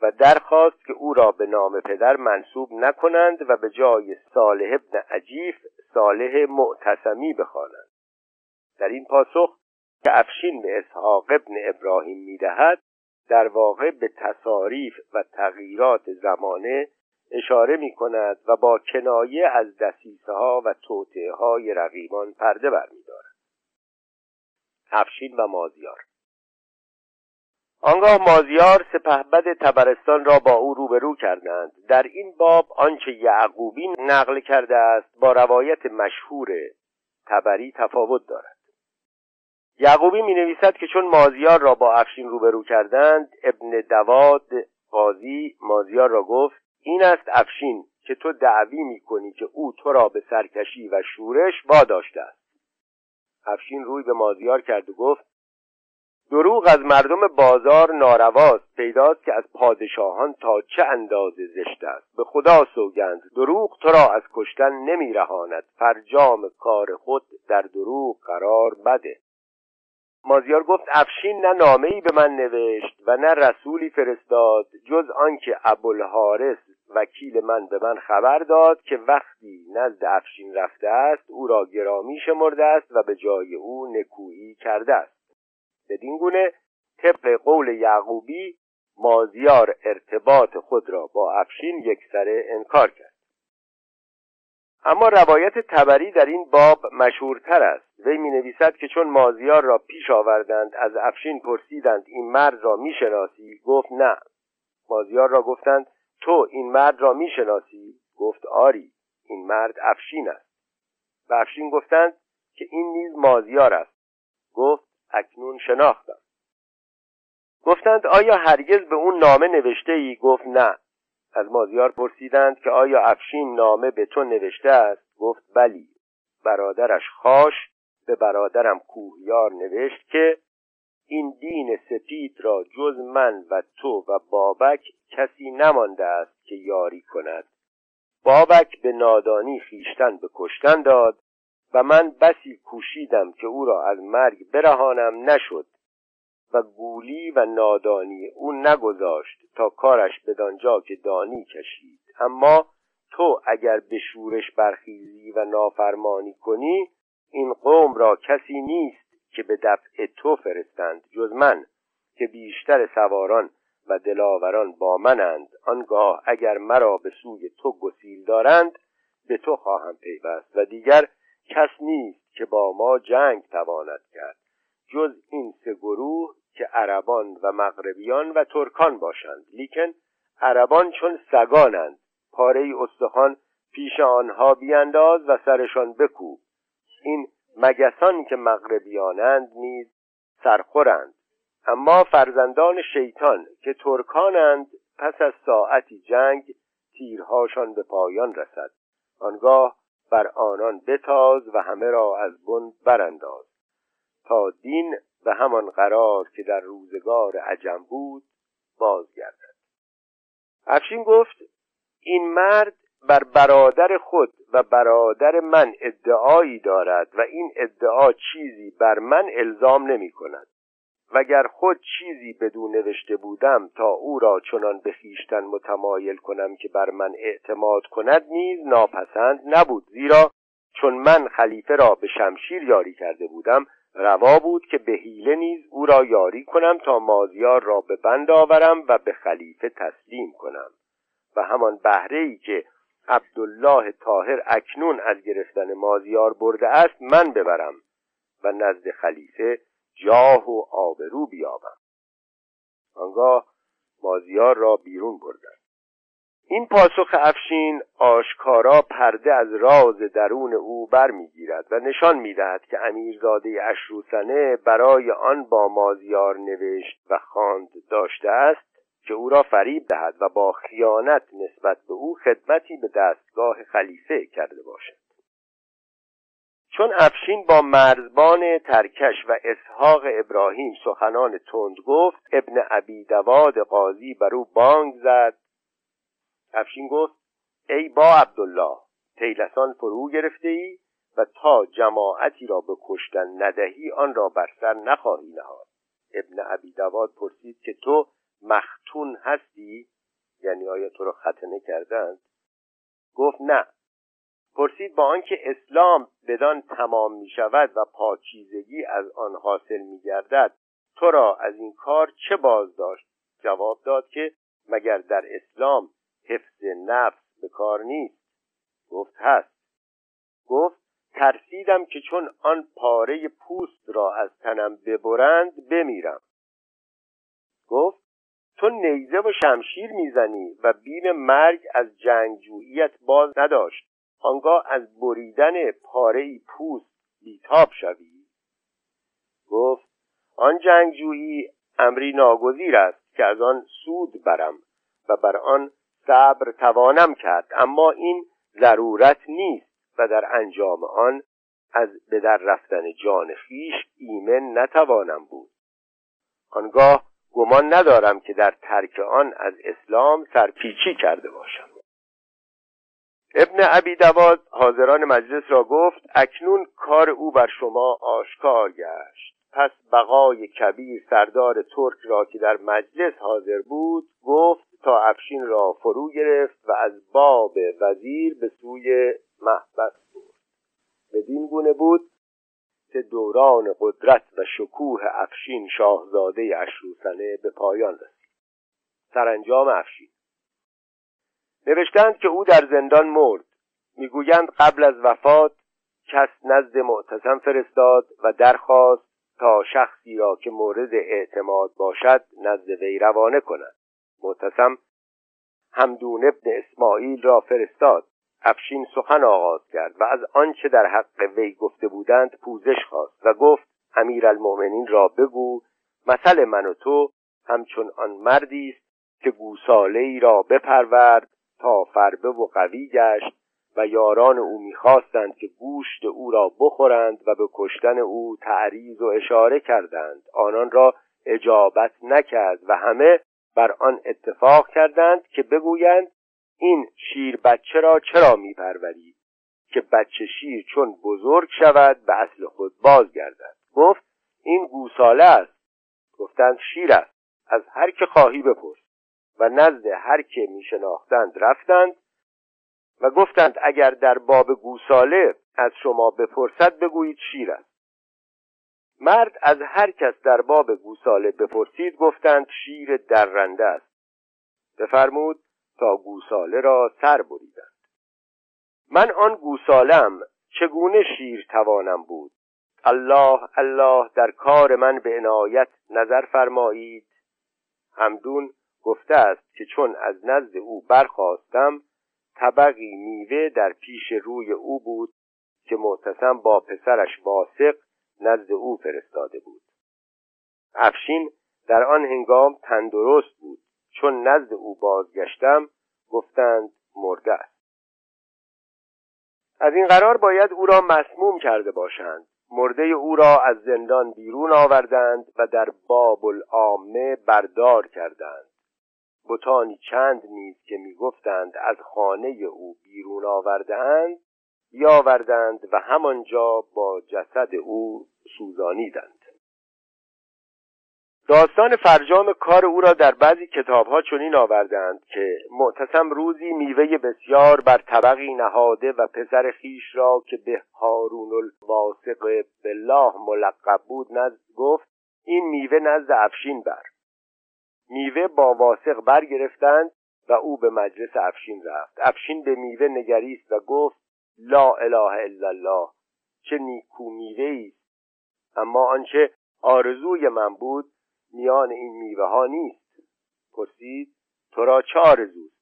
و درخواست که او را به نام پدر منصوب نکنند و به جای صالح ابن عجیف صالح معتصمی بخوانند. در این پاسخ که افشین به اسحاق ابن ابراهیم می‌دهد در واقع به تصاریف و تغییرات زمانه اشاره می کند و با کنایه از دسیسه ها و توطعه های رقیبان پرده برمیدارد. افشین و مازیار آنگاه مازیار سپهبد تبرستان را با او روبرو کردند. در این باب آنچه یعقوبی نقل کرده است با روایت مشهور تبری تفاوت دارد. یعقوبی می نویسد که چون مازیار را با افشین روبرو کردند ابن دواد قاضی مازیار را گفت این است افشین که تو دعوی می کنی که او تو را به سرکشی و شورش واداشته است. افشین روی به مازیار کرد و گفت دروغ از مردم بازار نارواست پیداست که از پادشاهان تا چه اندازه زشت است. به خدا سوگند دروغ تو را از کشتن نمیرهاند. فرجام کار خود در دروغ قرار بده. مازیار گفت افشین نه نامهای به من نوشت و نه رسولی فرستاد جز آنکه ابوالحارث وکیل من به من خبر داد که وقتی نزد افشین رفته است او را گرامی شمرده است و به جای او نکویی کرده است. بدین گونه طبق قول یعقوبی مازیار ارتباط خود را با افشین یکسره انکار کرد. اما روایت تبری در این باب مشهورتر است. وی می نویسد که چون مازیار را پیش آوردند از افشین پرسیدند این مرد را می شناسی گفت نه. مازیار را گفتند تو این مرد را می شناسی گفت آری این مرد افشین است. و افشین گفتند که این نیز مازیار است. گفت اکنون شناختم. گفتند آیا هرگز به اون نامه نوشته ای گفت نه. از مازیار پرسیدند که آیا افشین نامه به تو نوشته است؟ گفت بلی. برادرش خاش به برادرم کوهیار نوشت که این دین سپید را جز من و تو و بابک کسی نمانده است که یاری کند. بابک به نادانی خیشتن به کشتن داد. و من بسی کوشیدم که او را از مرگ برهانم نشد و گولی و نادانی او نگذاشت تا کارش بدانجا که دانی کشید. اما تو اگر به شورش برخیزی و نافرمانی کنی این قوم را کسی نیست که به دفع تو فرستند جز من که بیشتر سواران و دلاوران با منند. آنگاه اگر مرا به سوی تو گسیل دارند به تو خواهم پیوست. و دیگر کس نیست که با ما جنگ تواند کرد جز این سه گروه که عربان و مغربیان و ترکان باشند. لیکن عربان چون سگانند پاره استخوان پیش آنها بیانداز و سرشان بکوب. این مگسان که مغربیانند نیز سرخورند. اما فرزندان شیطان که ترکانند پس از ساعتی جنگ تیرهاشان به پایان رسد. آنگاه بر آنان بتاز و همه را از بن برانداز. تا دین و همان قرار که در روزگار عجم بود بازگردد. افشین گفت این مرد بر برادر خود و برادر من ادعایی دارد و این ادعا چیزی بر من الزام نمی کند. وگر خود چیزی بدون نوشته بودم تا او را چنان به خویشتن متمایل کنم که بر من اعتماد کند نیز ناپسند نبود. زیرا چون من خلیفه را به شمشیر یاری کرده بودم روا بود که به حیله نیز او را یاری کنم تا مازیار را به بند آورم و به خلیفه تسلیم کنم. و همان بهره ای که عبدالله طاهر اکنون از گرفتن مازیار برده است من ببرم. و نزد خلیفه جاه و آبرو بیابم. آنگاه مازیار را بیرون بردن این پاسخ افشین آشکارا پرده از راز درون او برمیگیرد و نشان می‌دهد که امیرزاده اشروسنه برای آن با مازیار نوشت و خواند داشته است که او را فریب دهد و با خیانت نسبت به او خدمتی به دستگاه خلیفه کرده باشد. چون افشین با مرزبان ترکش و اسحاق ابراهیم سخنان تند گفت ابن ابی دواد قاضی بر او بانگ زد. افشین گفت ای با عبدالله تیلسان فرو گرفته ای و تا جماعتی را به کشتن ندهی آن را بر سر نخواهی نهاد. ابن ابی دواد پرسید که تو مختون هستی؟ یعنی آیا تو را ختنه کردند؟ گفت نه. پرسید با آنکه اسلام بدان تمام می شود و پاکیزگی از آن حاصل می گردد تو را از این کار چه باز داشت؟ جواب داد که مگر در اسلام حفظ نفس به کار نیست. گفت هست. گفت ترسیدم که چون آن پاره پوست را از تنم ببرند بمیرم. گفت تو نیزه و شمشیر می‌زنی و بیم مرگ از جنگجوییت باز نداشت. آنگاه از بریدن پاره پوست بیتاب شوی؟ گفت آن جنگجویی امری ناگزیر است که از آن سود برم و بر آن صبر توانم کرد اما این ضرورت نیست و در انجام آن از به در رفتن جان خیش ایمن نتوانم بود. آنگاه گمان ندارم که در ترک آن از اسلام سرپیچی کرده باشم. ابن ابی دواد حاضران مجلس را گفت اکنون کار او بر شما آشکار گشت. پس بقای کبیر سردار ترک را که در مجلس حاضر بود گفت تا افشین را فرو گرفت و از باب وزیر به سوی محبس برد. بدین گونه بود که دوران قدرت و شکوه افشین شاهزاده اشروسنه به پایان رسید. سرانجام افشین نوشتند که او در زندان مرد. می‌گویند قبل از وفات کس نزد معتصم فرستاد و درخواست تا شخصی را که مورد اعتماد باشد نزد وی روانه کند. معتصم همدون ابن اسماعیل را فرستاد. افشین سخن آغاز کرد و از آنچه در حق وی گفته بودند پوزش خواست و گفت امیرالمؤمنین را بگو مثل من و تو همچون آن مردی است که گوساله ای را بپرورد تا فربه و قوی گشت و یاران او می‌خواستند که گوشت او را بخورند و به کشتن او تعریض و اشاره کردند. آنان را اجابت نکرد و همه بر آن اتفاق کردند که بگویند این شیر بچه را چرا میپروری؟ که بچه شیر چون بزرگ شود به اصل خود بازگردد. گفت این گوساله است. گفتند شیر است. از هر که خواهی بپرس. و نزد هر که میشناختند رفتند و گفتند اگر در باب گوساله از شما بپرسد بگویید شیر است. مرد از هر کس در باب گوساله بپرسید گفتند شیر درنده است. بفرمود تا گوساله را سر بریدند من آن گوسالم چگونه شیر توانم بود؟ الله الله در کار من به عنایت نظر فرمایید. همدون گفته است که چون از نزد او برخواستم طبقی میوه در پیش روی او بود که معتصم با پسرش واسق نزد او فرستاده بود. افشین در آن هنگام تندرست بود. چون نزد او بازگشتم گفتند مرده است. از این قرار باید او را مسموم کرده باشند. مرده او را از زندان بیرون آوردند و در باب العامه بردار کردند. بتانی چند نیز که می‌گفتند از خانه او بیرون آوردهاند بیاوردند و همانجا با جسد او سوزانیدند. داستان فرجام کار او را در بعضی کتابها چنین آوردند که معتصم روزی میوه بسیار بر طبقی نهاده و پسر خیش را که به هارون الواسق بالله ملقب بود نزد گفت این میوه نزد افشین بر. میوه با واسق برگرفتند و او به مجلس افشین رفت. افشین به میوه نگریست و گفت لا اله الا الله چه نیکو میوه است. اما آنچه آرزوی من بود میان این میوه ها نیست. پرسید تو را چه آرزوست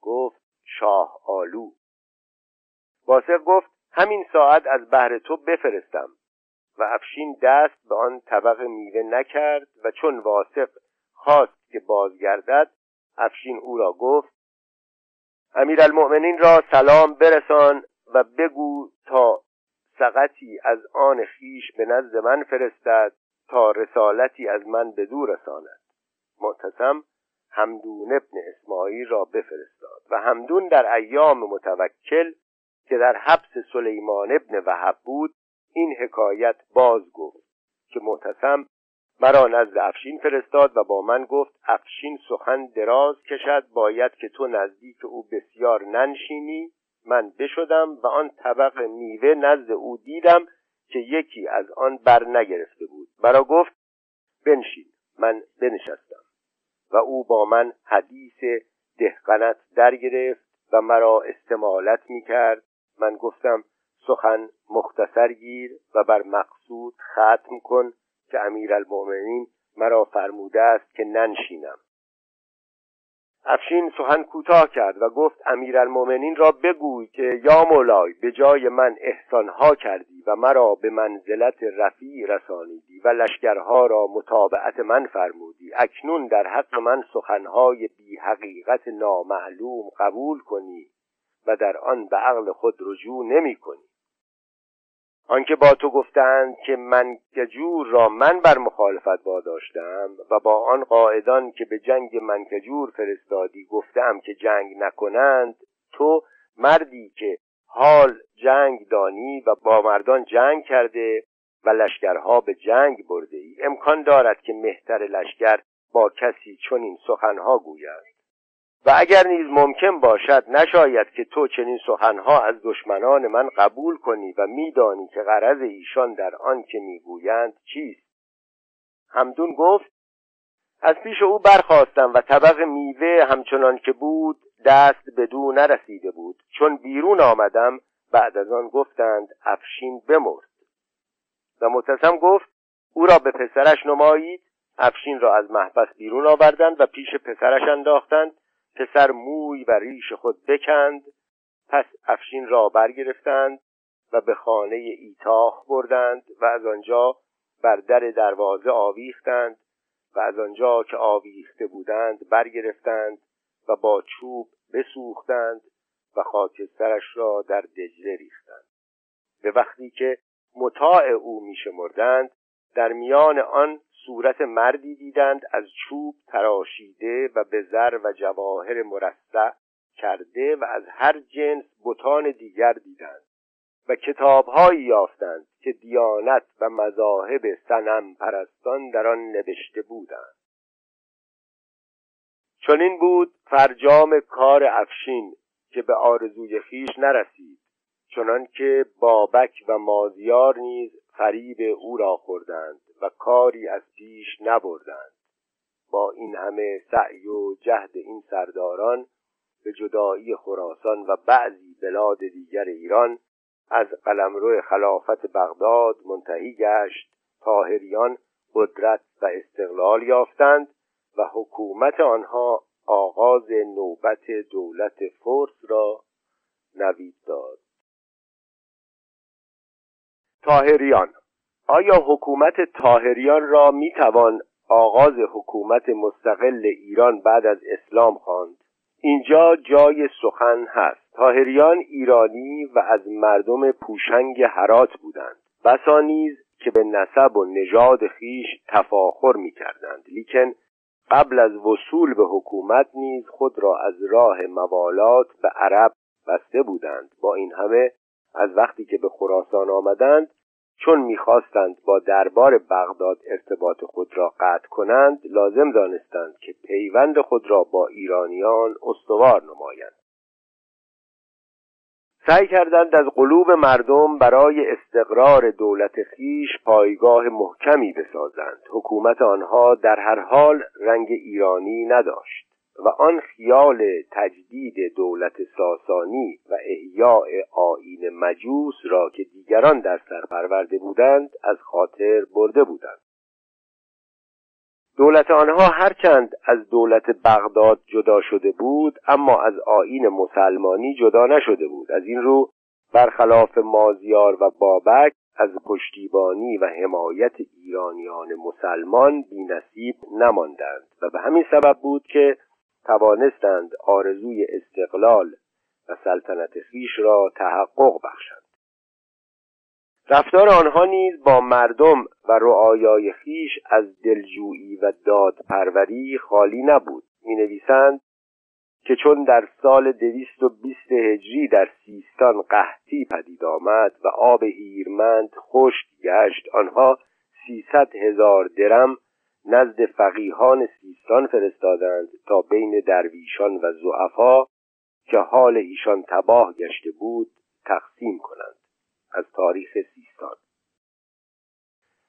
گفت شاه آلو. واسق گفت همین ساعت از بهر تو بفرستم. و افشین دست به آن طبق میوه نکرد و چون واسق خواست که بازگردد افشین او را گفت امیرالمؤمنین را سلام برسان و بگو تا سقطی از آن خیش به نزد من فرستد تا رسالتی از من به دور رساند. معتصم همدون ابن اسماعیل را بفرستاد و همدون در ایام متوکل که در حبس سلیمان ابن وحب بود این حکایت باز گفت که معتصم مرا نزد افشین فرستاد و با من گفت افشین سخن دراز کشد باید که تو نزدیک او بسیار ننشینی. من بشدم و آن طبق میوه نزد او دیدم که یکی از آن بر نگرفته بود. مرا گفت بنشین من بنشستم. و او با من حدیث دهقنت در گرفت و مرا استمالت می کرد من گفتم سخن مختصر گیر و بر مقصود ختم کن. که امیرالمؤمنین مرا فرموده است که ننشینم. افشین سخن کوتاه کرد و گفت امیرالمؤمنین را بگوی که یا مولای به جای من احسانها کردی و مرا به منزلت رفیع رسانیدی و لشکرها را متابعت من فرمودی. اکنون در حق من سخنهای بی حقیقت نامعلوم قبول کنی و در آن به عقل خود رجوع نمی کنی. آنکه با تو گفتند که من کجور را من بر مخالفت واداشتم و با آن قاعدان که به جنگ منکجور فرستادی گفتم که جنگ نکنند تو مردی که حال جنگ دانی و با مردان جنگ کرده و لشکرها به جنگ برده ای امکان دارد که مهتر لشکر با کسی چون این سخنها گوید. و اگر نیز ممکن باشد نشاید که تو چنین سخنها از دشمنان من قبول کنی و میدانی که غرض ایشان در آن که می‌گویند چیست. همدون گفت از پیش او برخواستم و طبق میوه همچنان که بود دست به دو نرسیده بود. چون بیرون آمدم بعد از آن گفتند افشین بمرد. و متسم گفت او را به پسرش نمایید. افشین را از محبس بیرون آوردند و پیش پسرش انداختند. پسر موی و ریش خود بکند پس افشین را برگرفتند و به خانه ایتاخ بردند و از آنجا بر در دروازه آویختند و از آنجا که آویخته بودند برگرفتند و با چوب بسوختند و خاکسترش را در دجله ریختند. به وقتی که مطاع او میشمردند در میان آن صورت مردی دیدند از چوب تراشیده و به زر و جواهر مرصع کرده و از هر جنس بتان دیگر دیدند و کتابهایی یافتند که دیانت و مذاهب سنم پرستان در آن نوشته بودند. چنین بود فرجام کار افشین که به آرزوی خیش نرسید چنان که بابک و مازیار نیز فریب او را خوردند. و کاری از پیش نبردند. با این همه سعی و جهد این سرداران به جدایی خراسان و بعضی بلاد دیگر ایران از قلمرو خلافت بغداد منتهی گشت تاهریان قدرت و استقلال یافتند و حکومت آنها آغاز نوبت دولت فرس را نوید داد. تاهریان آیا حکومت تاهریان را می توان آغاز حکومت مستقل ایران بعد از اسلام خواند؟ اینجا جای سخن هست. تاهریان ایرانی و از مردم پوشنگ هرات بودند. بسا نیز که به نسب و نژاد خیش تفاخر می کردند لیکن قبل از وصول به حکومت نیز خود را از راه موالات به عرب بسته بودند. با این همه از وقتی که به خراسان آمدند چون می‌خواستند با دربار بغداد ارتباط خود را قطع کنند لازم دانستند که پیوند خود را با ایرانیان استوار نمایند. سعی کردند از قلوب مردم برای استقرار دولت خیش پایگاه محکمی بسازند. حکومت آنها در هر حال رنگ ایرانی نداشت. و آن خیال تجدید دولت ساسانی و احیاء آین مجوس را که دیگران در سر پرورده بودند از خاطر برده بودند. دولت آنها هرچند از دولت بغداد جدا شده بود اما از آین مسلمانی جدا نشده بود. از این رو برخلاف مازیار و بابک از پشتیبانی و حمایت ایرانیان مسلمان بینصیب نماندند و به همین سبب بود که توانستند آرزوی استقلال و سلطنت خیش را تحقق بخشند. رفتار آنها نیز با مردم و رعایای خیش از دلجویی و دادپروری خالی نبود. می نویسند که چون در سال دویست و بیست هجری در سیستان قحطی پدید آمد و آب هیرمند خشک گشت آنها سیصد هزار درم نزد فقیهان سیستان فرستادند تا بین درویشان و زعفا که حال ایشان تباه گشته بود تقسیم کنند از تاریخ سیستان.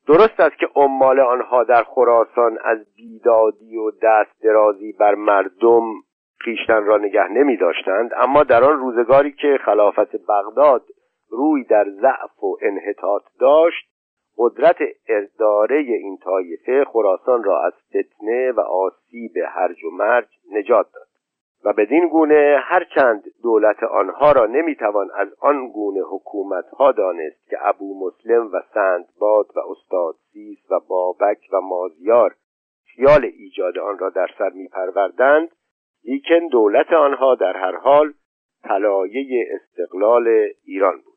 درست است که عمال آنها در خراسان از بیدادی و دست درازی بر مردم خیشتن را نگه نمی داشتند اما در آن روزگاری که خلافت بغداد روی در ضعف و انحطاط داشت قدرت اداره این طایفه خراسان را از فتنه و آسیب هرج و مرج نجات داد. و بدین گونه هرچند دولت آنها را نمی‌توان از آن گونه حکومتها دانست که ابو مسلم و سندباد و استاد سیس و بابک و مازیار خیال ایجاد آن را در سر میپروردند لیکن دولت آنها در هر حال طلایه استقلال ایران بود.